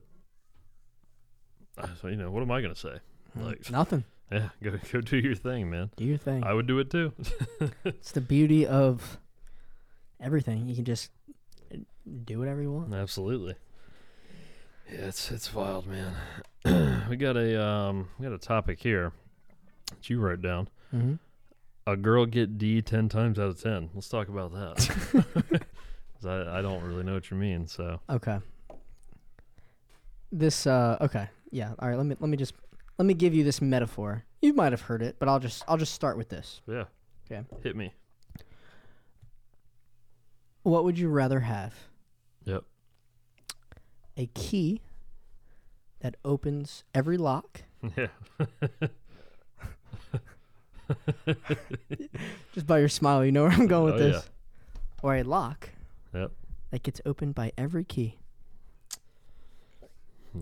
Uh, So you know, what am I gonna say? Like- nothing. Yeah, go go do your thing, man. Do your thing. I would do it too. It's the beauty of everything. You can just do whatever you want. Absolutely. Yeah, it's it's wild, man. we got a um we got a topic here that you wrote down. Mm-hmm. A girl get D ten times out of ten. Let's talk about that. I, I don't really know what you mean. So Okay. This uh okay. Yeah. All right, let me let me just let me give you this metaphor. You might have heard it, but I'll just I'll just start with this. yeah. Okay. Hit me. What would you rather have? Yep. A key that opens every lock, Yeah. just by your smile, you know where I'm going with Oh, this. Or a lock Yep. that gets opened by every key,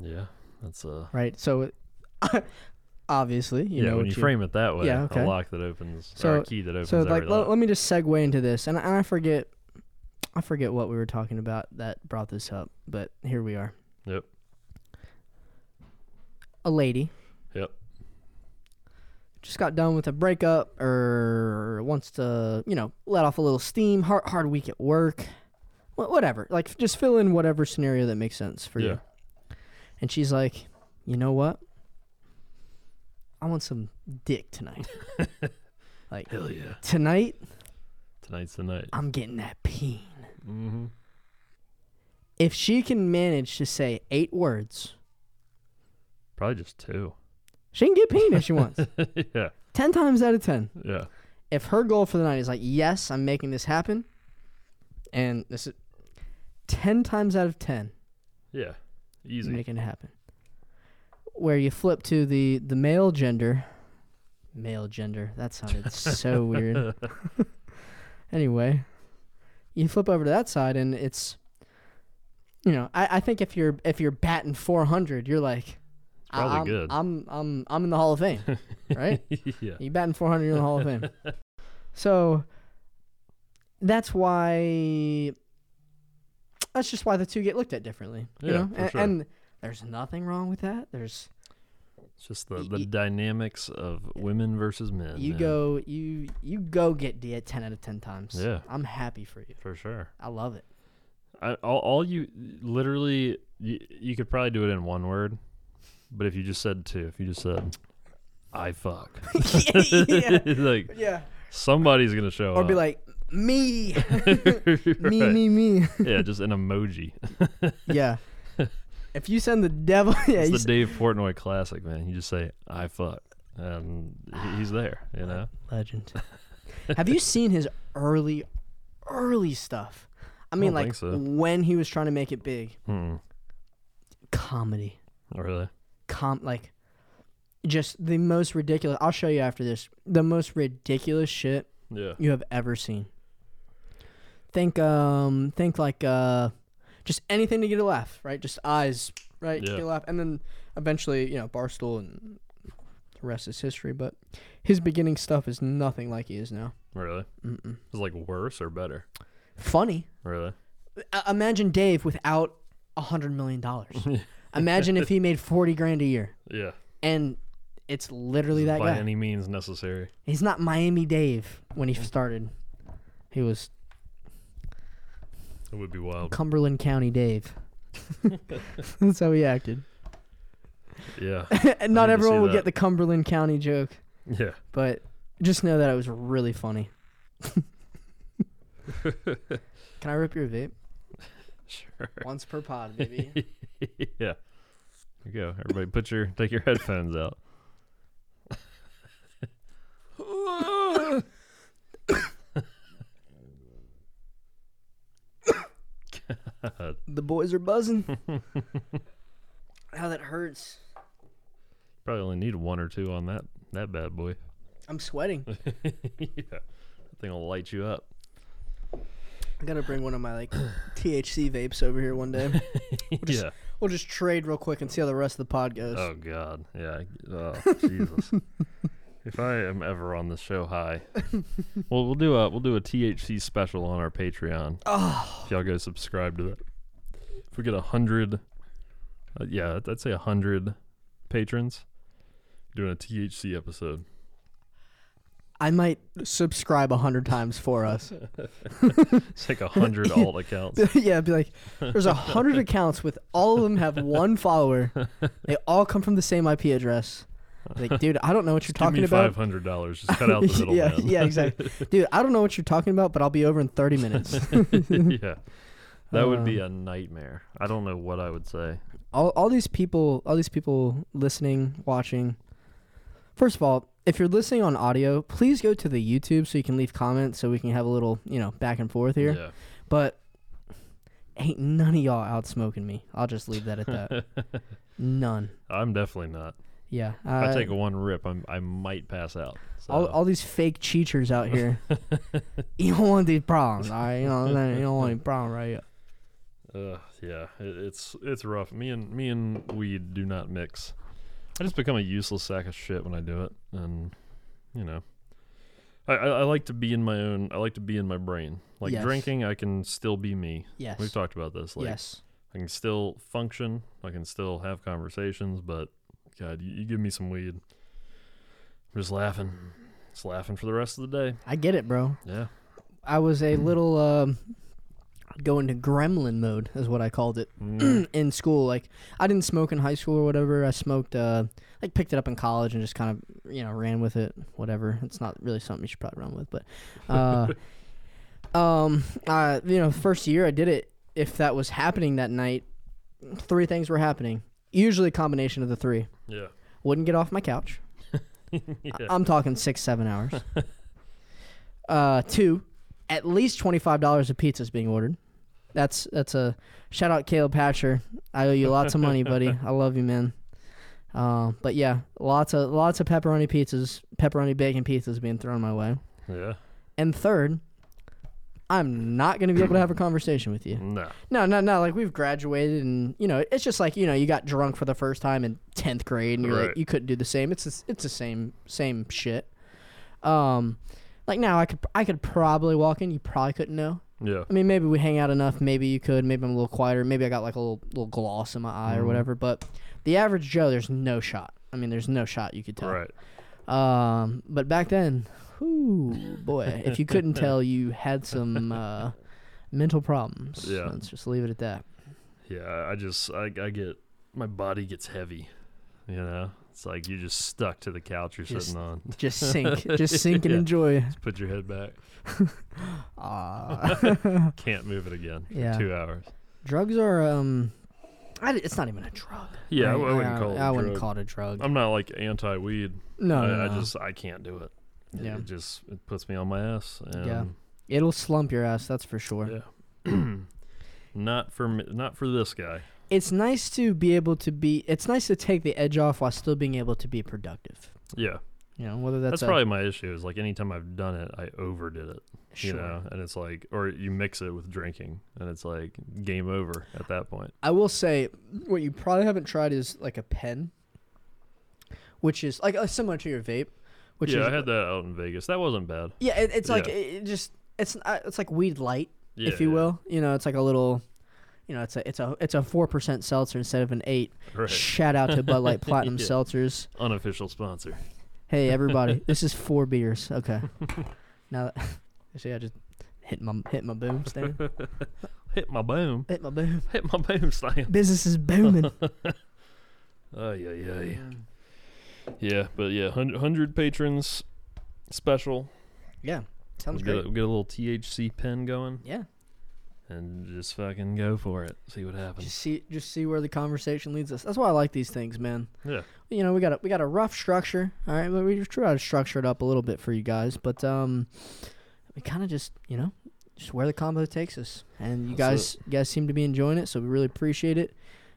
Yeah. That's uh. right? So obviously, you yeah. know when what you frame it that way, Yeah, okay. a lock that opens, or So- a key that opens So like every let, lock. let me just segue into this, and, and I forget, I forget what we were talking about that brought this up, but here we are. Yep. A lady. Yep. Just got done with a breakup, or wants to, you know, let off a little steam. Hard hard week at work, whatever. Like just fill in whatever scenario that makes sense for Yeah. you. And she's like, you know what? I want some dick tonight. like Hell yeah. tonight, Tonight's the night. I'm getting that peen. Mm-hmm. if she can manage to say eight words, Probably just two. she can get peen if she wants. yeah. ten times out of ten. Yeah. If her goal for the night is like, yes, I'm making this happen, and this is ten times out of ten, Yeah. Easy. making it happen. Where you flip to the the male gender, male gender. That sounded so weird. Anyway, you flip over to that side, and it's, you know, I, I think if you're if you're batting 400, you're like, probably I'm, good. I'm I'm I'm in the Hall of Fame, right? yeah. you batting 400, you're in the Hall of Fame. So that's why. That's just why the two get looked at differently, you Yeah, know. for and, sure. and there's nothing wrong with that. There's It's just the, the y- dynamics of women versus men. you man. go you you go get D at 10 out of 10 times. Yeah. I'm happy for you. for sure. I love it. I, all, all you literally you, you could probably do it in one word, but if you just said two, if you just said I fuck, yeah. like Yeah. somebody's gonna show Or up. Or be like me, me, me, me. yeah, just an emoji. yeah. If you send the devil, yeah, it's the Dave Portnoy classic, man. You just say I fuck, and he's there. You know. legend. Have you seen his early, early stuff? I mean, don't like so. when he was trying to make it big, Hmm. comedy, really? com like, just the most ridiculous. I'll show you after this. The most ridiculous shit Yeah. you have ever seen. Think, um, think like, uh, just anything to get a laugh, right? Just eyes, right? Yeah. Get a laugh, and then eventually, you know, Barstool and the rest is history. But his beginning stuff is nothing like he is now. Really? Mm-mm. It's like worse or better? Funny. Really? Uh, imagine Dave without a hundred million dollars. imagine if he made forty grand a year, Yeah. and it's literally that By guy. By any means necessary. He's not Miami Dave when he started. He was It would be wild. Cumberland County Dave. That's how he acted. Yeah. and not everyone will that. get the Cumberland County joke, Yeah. but just know that it was really funny. Can I rip your vape? Sure. Once per pod, baby. yeah. Here you go. Everybody put your take your headphones out. God. the boys are buzzing. How that hurts. Probably only need one or two on that that bad boy. I'm sweating. yeah. That thing will light you up. I gotta bring one of my like THC vapes over here one day. just- yeah. We'll just trade real quick and see how the rest of the pod goes. Oh God. Yeah. Oh Jesus. If I am ever on the show high, well, we'll do a we'll do a THC special on our Patreon. Oh, If y'all go subscribe to that. If we get a hundred, uh, yeah, I'd- I'd say a hundred patrons doing a THC episode. I might subscribe a hundred times for us. It's like a hundred alt accounts. yeah, be like there's a hundred accounts with all of them have one follower. They all come from the same IP address. Like, dude, I don't know what you're talking about. five hundred dollars. Just cut out the middle yeah, man. yeah, exactly. Dude, I don't know what you're talking about, but I'll be over in 30 minutes. yeah. That would be Um, a nightmare. I don't know what I would say. all all these people, all these people listening, watching. First of all, if you're listening on audio, please go to the YouTube so you can leave comments so we can have a little, you know, back and forth here. Yeah. But ain't none of y'all out smoking me. I'll just leave that at that. none. I'm definitely not. Yeah. If I uh, take one rip, I'm, I might pass out. So. all, all these fake cheaters out here. you don't want these problems, all right? You know, you don't want any problem, right? Uh, yeah, it, it's it's rough. Me and me and weed do not mix. I just become a useless sack of shit when I do it, and you know, I, I, I like to be in my own. I like to be in my brain. Like Yes. drinking, I can still be me. Yes. We've talked about this. Like yes. I can still function. I can still have conversations, but God, you, you give me some weed, I'm just laughing, just laughing for the rest of the day. I get it, bro. Yeah, I was a little um, go into gremlin mode, is what I called it Mm, in school. Like I didn't smoke in high school or whatever. I smoked, uh, like picked it up in college and just kind of you know ran with it. Whatever. It's not really something you should probably run with, but uh, um, uh, you know, first year I did it. If that was happening that night, three things were happening. Usually a combination of the three. yeah, Wouldn't get off my couch. yeah. I'm talking six, seven hours. uh, two, at least twenty five dollars of pizza is being ordered. That's that's a shout out Caleb Patcher. I owe you lots of money, buddy. I love you, man. Uh, but yeah, lots of lots of pepperoni pizzas, pepperoni bacon pizzas being thrown my way. yeah. And third, I'm not gonna be able to have a conversation with you. No, No, no, no. Like we've graduated, and you know, it's just like you know, you got drunk for the first time in tenth grade, and you're like, you couldn't do the same. It's the- it's the same same shit. Um, like now, I could I could probably walk in. You probably couldn't know. yeah. I mean, maybe we hang out enough. Maybe you could. Maybe I'm a little quieter. Maybe I got like a little little gloss in my eye or Mhm. whatever. But the average Joe, there's no shot. I mean, there's no shot you could tell. Right. Um, but back then, whoo boy, if you couldn't tell, you had some uh, mental problems. Yeah. Let's just leave it at that. Yeah, I just I, I get my body gets heavy. You know, it's like you're just stuck to the couch you're Just- sitting on. Just sink, just sink and Yeah. enjoy. Just put your head back. Ah, Can't move it again. For Yeah. Two hours. drugs are um, I, it's not even a drug. Yeah, I right? wouldn't call it a I wouldn't drug. call it a drug. I'm not like anti-weed. no, I, no, I just I can't do it. It- Yeah. It just it puts me on my ass. And Yeah. it'll slump your ass. That's for sure. Yeah. not for me, not for this guy. It's nice to be able to be. It's nice to take the edge off while still being able to be productive. Yeah. You know, whether that's, That's, a, probably my issue. Is like anytime I've done it, I overdid it. sure. You know, and it's like, or you mix it with drinking, and it's like game over at that point. I will say, what you probably haven't tried is like a pen, which is like uh, similar to your vape. Which yeah, is, I had that out in Vegas. That wasn't bad. Yeah, it, it's like Yeah. it, just it's uh, it's like weed light, Yeah, if you yeah. will. You know, it's like a little. You know, it's a it's a it's a four percent seltzer instead of an eight. Right. Shout out to Bud Light Platinum. Seltzers. Unofficial sponsor. Hey everybody, this is four beers. Okay. now, that, see, I just hit my hit my boom stand. Hit my boom. hit my boom. Hit my boom stand. Business is booming. Oh yeah, yeah, yeah. But yeah, hundred patrons special. yeah, sounds good. we'll great. get a, get a little THC pen going Yeah, and just fucking go for it. See what happens. just see just see where the conversation leads us. That's why I like these things, man. Yeah. You know, we got a we got a rough structure, all right, but we just try to structure it up a little bit for you guys. But um, we kind of just you know just where the combo takes us, and you That's guys you guys seem to be enjoying it, so we really appreciate it.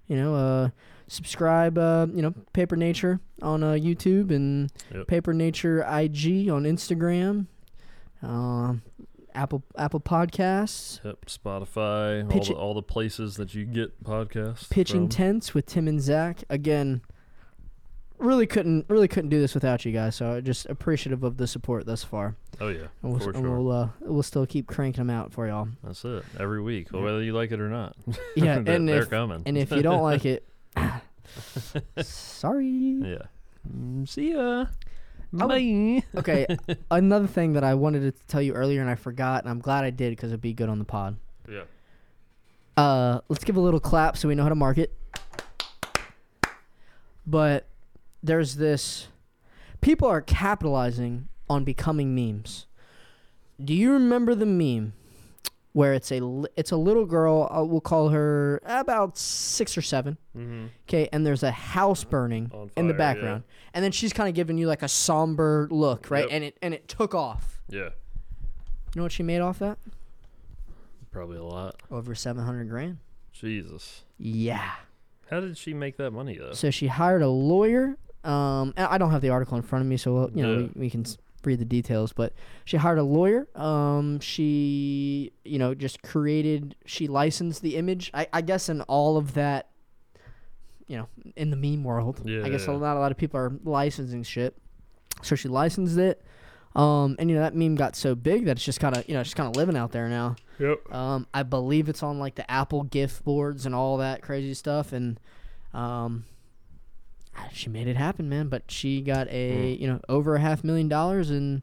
You know, uh, subscribe, uh, you know, Paper Nature on uh, YouTube and Yep. Paper Nature IG on Instagram, um, Apple Apple Podcasts, Yep, Spotify, all the, all the places that you get podcasts. Pitching from. Tents with Tim and Zack. Again, really couldn't really couldn't do this without you guys. So just appreciative of the support thus far. oh yeah, And we'll, for and sure. we'll, uh, we'll still keep cranking them out for y'all. That's it. Every week, Yeah. whether you like it or not. Yeah, they're, and they're if coming. and if you don't like it, sorry. yeah. Mm, see ya. I would- Bye. Okay, another thing that I wanted to tell you earlier and I forgot, and I'm glad I did because it'd be good on the pod. Yeah. Uh, let's give a little clap so we know how to market. But there's this people are capitalizing on becoming memes. Do you remember the meme where it's a it's a little girl, uh, we'll call her about 6 or 7, Mm-hmm. okay, and there's a house burning On in the fire, yeah. background. And then she's kind of giving you like a somber look, right? Yep. And it and it took off. Yeah. You know what she made off that? Probably a lot. Over 700 grand. Jesus. Yeah. How did she make that money though? So she hired a lawyer. Um, I don't have the article in front of me, so we'll, you know Yeah. we, we can read the details. But she hired a lawyer. Um, she you know just created. She licensed the image. I, I guess in all of that, you know, in the meme world, I guess a lot a lot of people are licensing shit. So she licensed it. Um, and you know that meme got so big that it's just kind of you know just kind of living out there now. Yep. Um, I believe it's on like the Apple gift boards and all that crazy stuff, and um, she made it happen, man. But she got a Hmm. you know over a half million dollars, and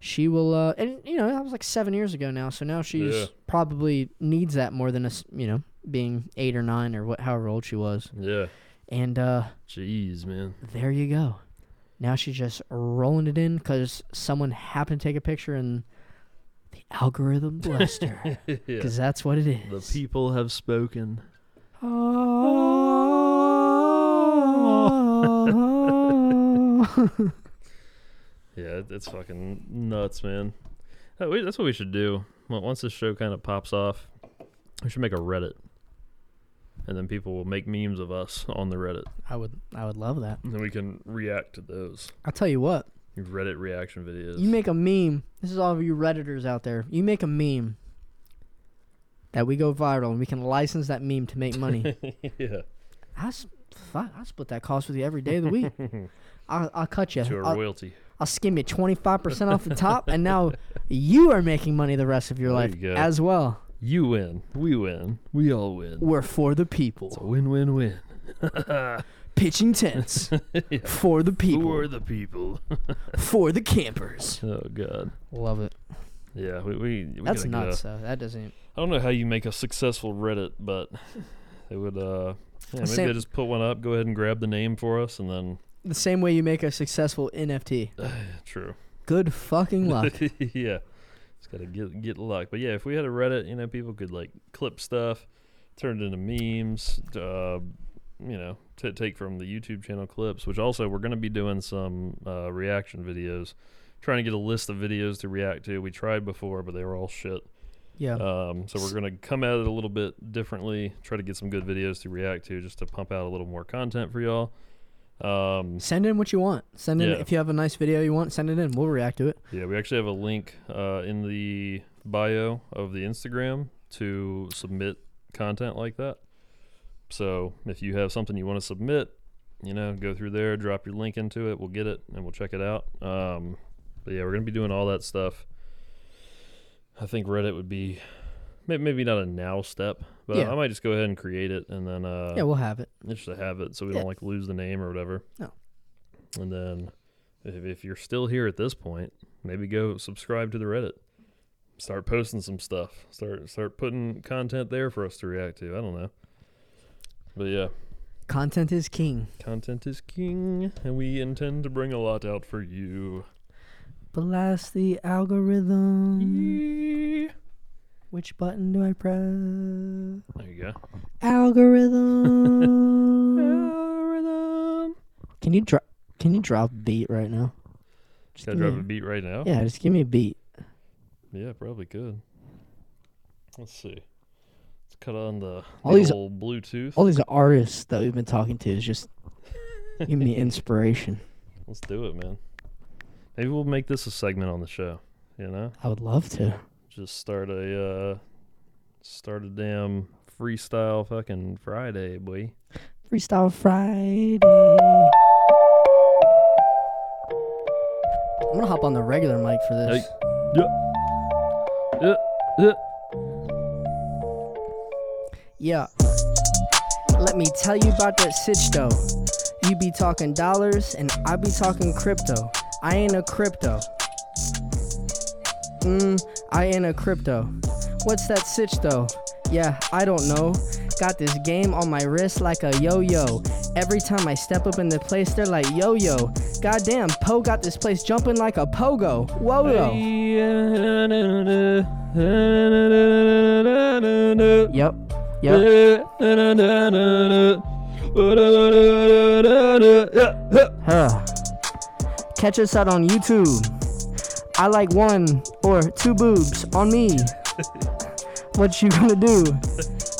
she will. Uh, and you know that was like seven years ago now, so now she's Yeah. probably needs that more than a you know being eight or nine or what however old she was, Yeah. and uh, Jeez, man. there you go. Now she's just rolling it in because someone happened to take a picture and the algorithm blessed her. yeah. Because that's what it is. The people have spoken. Yeah, it- it's fucking nuts, man. That's what we should do. Once this show kind of pops off, we should make a Reddit, and then people will make memes of us on the Reddit, I would, I would love that. and then we can react to those I'll tell you what. Reddit reaction videos. You make a meme. This is all of you redditors out there. You make a meme that we go viral, and we can license that meme to make money. yeah, I s- fuck, I split that cost with you every day of the week. I'll, I'll cut you. to a I'll, royalty. I'll skim you twenty five percent off the top, and now you are making money the rest of your There life you as well. You win. We win. We all win. We're for the people. It's a people, win-win-win. pitching tents Yeah. for the people, For the people. for the campers. Oh God. Love it. Yeah, we we, we That's gotta get a- nuts. though. That doesn't. I don't know how you make a successful Reddit, but they would uh yeah, maybe Same- they just put one up, go ahead and grab the name for us and then The same way you make a successful NFT. true. Good fucking luck. yeah. Just gotta get get luck. But yeah, if we had a Reddit, you know, people could like clip stuff, turn it into memes. Uh, you know, to take from the YouTube channel clips, which also we're going to be doing some uh, reaction videos. Trying to get a list of videos to react to. We tried before, but they were all shit. Yeah. Um, so we're gonna come at it a little bit differently. Try to get some good videos to react to, just to pump out a little more content for y'all. Um, send in what you want. Send in Yeah. if you have a nice video you want. Send it in. We'll react to it. yeah, we actually have a link uh, in the bio of the Instagram to submit content like that. So if you have something you want to submit, you know, go through there, drop your link into it. We'll get it and we'll check it out. Um, but yeah, we're gonna be doing all that stuff. I think Reddit would be maybe not a now step, but Yeah. I might just go ahead and create it and then uh, yeah, we'll have it. just to have it so we Yeah. don't like lose the name or whatever. No. And then if, if you're still here at this point, maybe go subscribe to the Reddit. Start posting some stuff. Start start putting content there for us to react to. I don't know. But yeah, Content is king. content is king and we intend to bring a lot out for you. Blast the algorithm. Yeah. Which button do I press? There you go. Algorithm. Algorithm. can you drop? Can you drop a beat right now? Just Can I drop a beat right now? Yeah, just give me a beat. Yeah, probably could. Let's see. Let's cut on the, All the these- old Bluetooth. All these artists that we've been talking to is just giving me inspiration. Let's do it, man. Maybe we'll make this a segment on the show. You know, I would love to. just start a uh, start a damn freestyle fucking Friday, boy. Freestyle Friday. I'm gonna hop on the regular mic for this. Yeah, yeah. Yeah. Let me tell you about that sitch though. You be talking dollars and I be talking crypto. I ain't a crypto. Mm, I ain't a crypto. What's that sitch though? Yeah, I don't know. Got this game on my wrist like a yo yo. Every time I step up in the place, they're like yo yo. Goddamn, Poe got this place jumping like a pogo. Whoa yo. Yep. Yep. Huh. Catch us out on YouTube. I like one or two boobs on me. what you gonna do?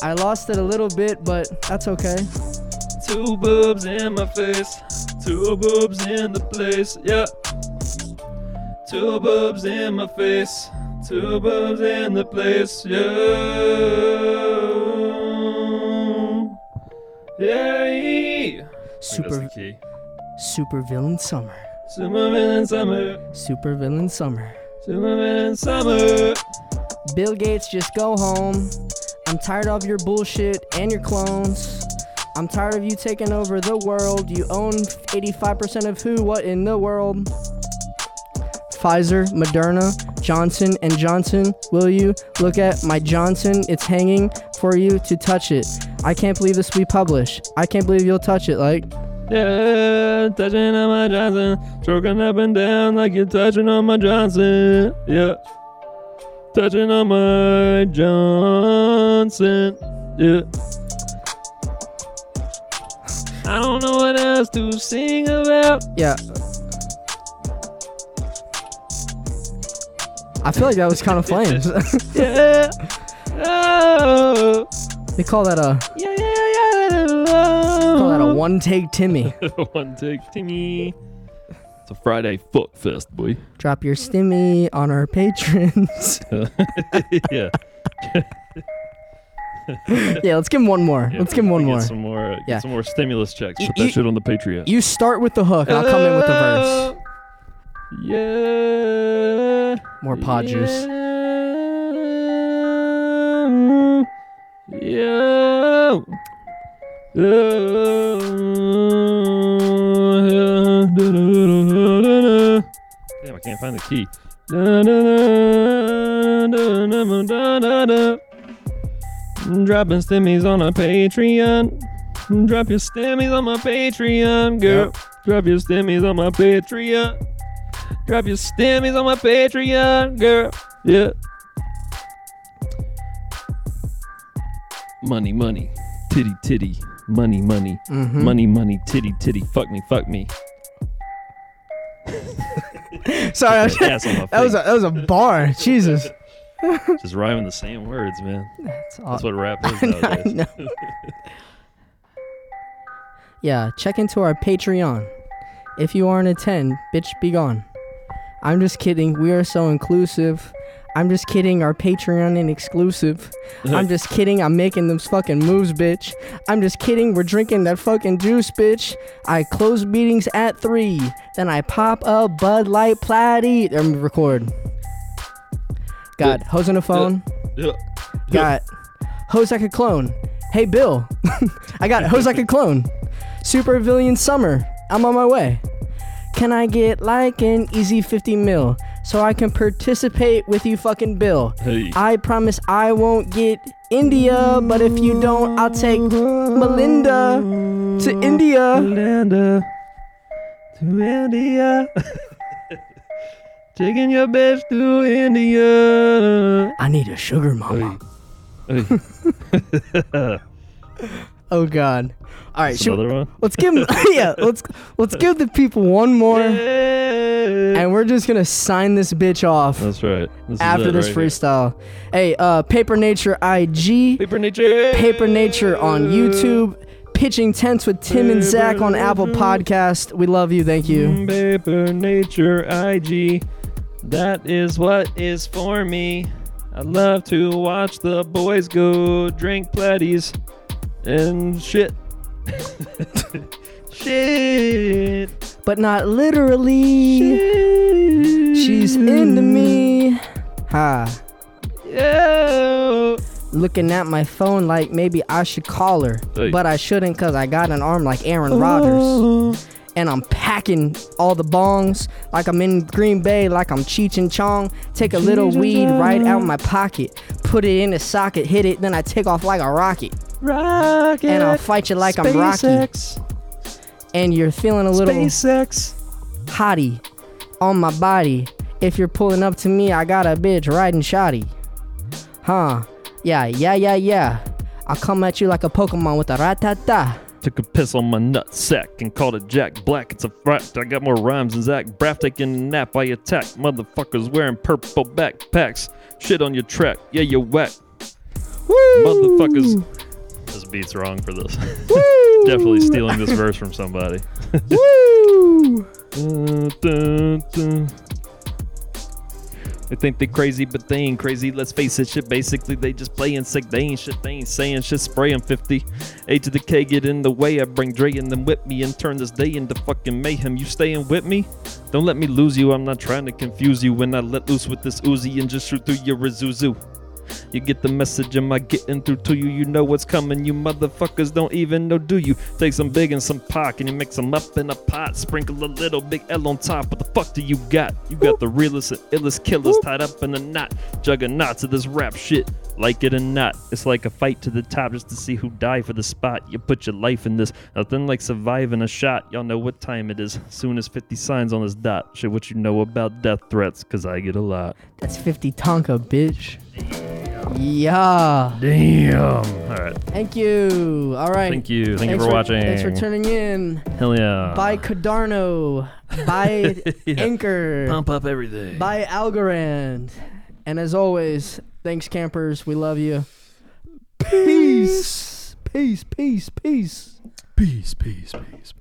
I lost it a little bit, but that's okay. Two boobs in my face, two boobs in the place, yeah. Two boobs in my face, two boobs in the place, yeah. Yeah. Super key. super villain summer. Summer in summer, Super villain summer. summer in summer. Bill Gates, just go home. I'm tired of your bullshit and your clones. I'm tired of you taking over the world. You own 85% of who, what in the world? Pfizer, Moderna, Johnson and Johnson. Will you look at my Johnson? It's hanging for you to touch it. I can't believe this we publish. I can't believe you'll touch it. Like, Yeah, touching on my Johnson, stroking up and down like you're touching on my Johnson. Yeah, touching on my Johnson. Yeah. I don't know what else to sing about. yeah. I feel like that was kind of flames. Yeah. Oh. they call that a Yeah, yeah, that a one take Timmy. One take, Timmy. It's a Friday fuck fest, boy. Drop your stimmy on our patrons. yeah. yeah, let's give him one more. Let's give him one get more. Some more, uh, get Yeah. some more stimulus checks. Put you- that shit on the Patreon. You start with the hook, and I'll come in with the verse. Yeah. More podgers. Yeah. Yeah. Damn, I can't find the key. Dropping stimmies on a Patreon. Drop your stimmies on my Patreon, girl. Drop your stimmies on my Patreon. Drop your stimmies on my Patreon, girl. Yeah. money, money, titty, titty, money, money, Mhm. money, money, titty, titty, fuck me, fuck me. Sorry, I was- Ass on my that was a, that was a bar. Jesus. Just rhyming the same words, man. That's That's what rap is nowadays. know. yeah, check into our Patreon. If you aren't a 10, bitch, be gone. I'm just kidding. We are so inclusive. I'm just kidding. Our Patreon ain't exclusive. I'm just kidding. I'm making them fucking moves, bitch. I'm just kidding. We're drinking that fucking juice, bitch. I close meetings at 3. Then I pop a Bud Light Platy. Then record. Got hose on the phone. Got hose like a clone. Hey Bill, I got hose like a clone. Super Villain Summer, I'm on my way. Can I get like an easy 50 mil so I can participate with you fucking Bill? Hey. I promise I won't get India, but if you don't, I'll take Melinda to India. Melinda to India. Taking your bitch to India. I need a sugar mama. Hey. Hey. Oh God. All right, should, Another one. let's give yeah, let's let's give the people one more. Yeah. and we're just gonna sign this bitch off That's right. This after this right here. freestyle. Hey, uh, Paper Nature IG, Paper Nature. Paper Nature on YouTube, pitching tents with Tim and Zack on Apple Podcast. We love you. Thank you. Paper Nature IG. That is what is for me. I love to watch the boys go drink platties and shit. shit. But not literally. shit. She's into me. Ha. Yo. Looking at my phone like maybe I should call her, Hey. but I shouldn't cause I got an arm like Aaron Rodgers. Oh. and I'm packing all the bongs like I'm in Green Bay, like I'm Cheech and Chong. Take a little weed right out my pocket, put it in the socket, hit it, then I take off like a rocket. Rocket. And I'll fight you like I'm Rocky. And you're feeling a little SpaceX. hottie on my body. If you're pulling up to me, I got a bitch riding shoddy. Huh? Yeah, yeah, yeah, yeah. I'll come at you like a Pokemon with a Rattata. Took a piss on my nut sack and called it Jack Black. It's a fact. I got more rhymes than Zach Braff taking a nap. I attack motherfuckers wearing purple backpacks. Shit on your track. Yeah, you're whack. Woo! Motherfuckers. This beat's wrong for this. Definitely stealing this verse from somebody. Woo! Dun, dun, dun. They think they crazy, but they ain't crazy. Let's face it, shit. Basically, they just playing sick. They ain't shit. They ain't saying shit. Spray 'em 50. A to the K, get in the way. I bring Dre and them with me and turn this day into fucking mayhem. You staying with me? Don't let me lose you. I'm not trying to confuse you when I let loose with this Uzi and just shoot through your Isuzu. You get the message, am I getting through to you? You know what's coming, you motherfuckers don't even know, do you? Take some big and some Pac and you mix them up in a pot. Sprinkle a little big L on top. What the fuck do you got? You got the realest and illest killers tied up in a knot. Juggernauts of this rap shit. Like it or not, it's like a fight to the top just to see who die for the spot. You put your life in this. Nothing like surviving a shot. Y'all know what time it is. Soon as 50 signs on this dot. Shit, what you know about death threats, cause I get a lot. That's 50 Tonka, bitch. Yeah. Damn. All right. Thank you. All right. Thank you. Thank Thanks you for, watching. Thanks for tuning in. Hell yeah. By Cardano. By Yeah. Anchor. Pump up everything. By Algorand. And as always, thanks, campers. We love you. Peace. Peace, peace, peace. Peace, peace, peace.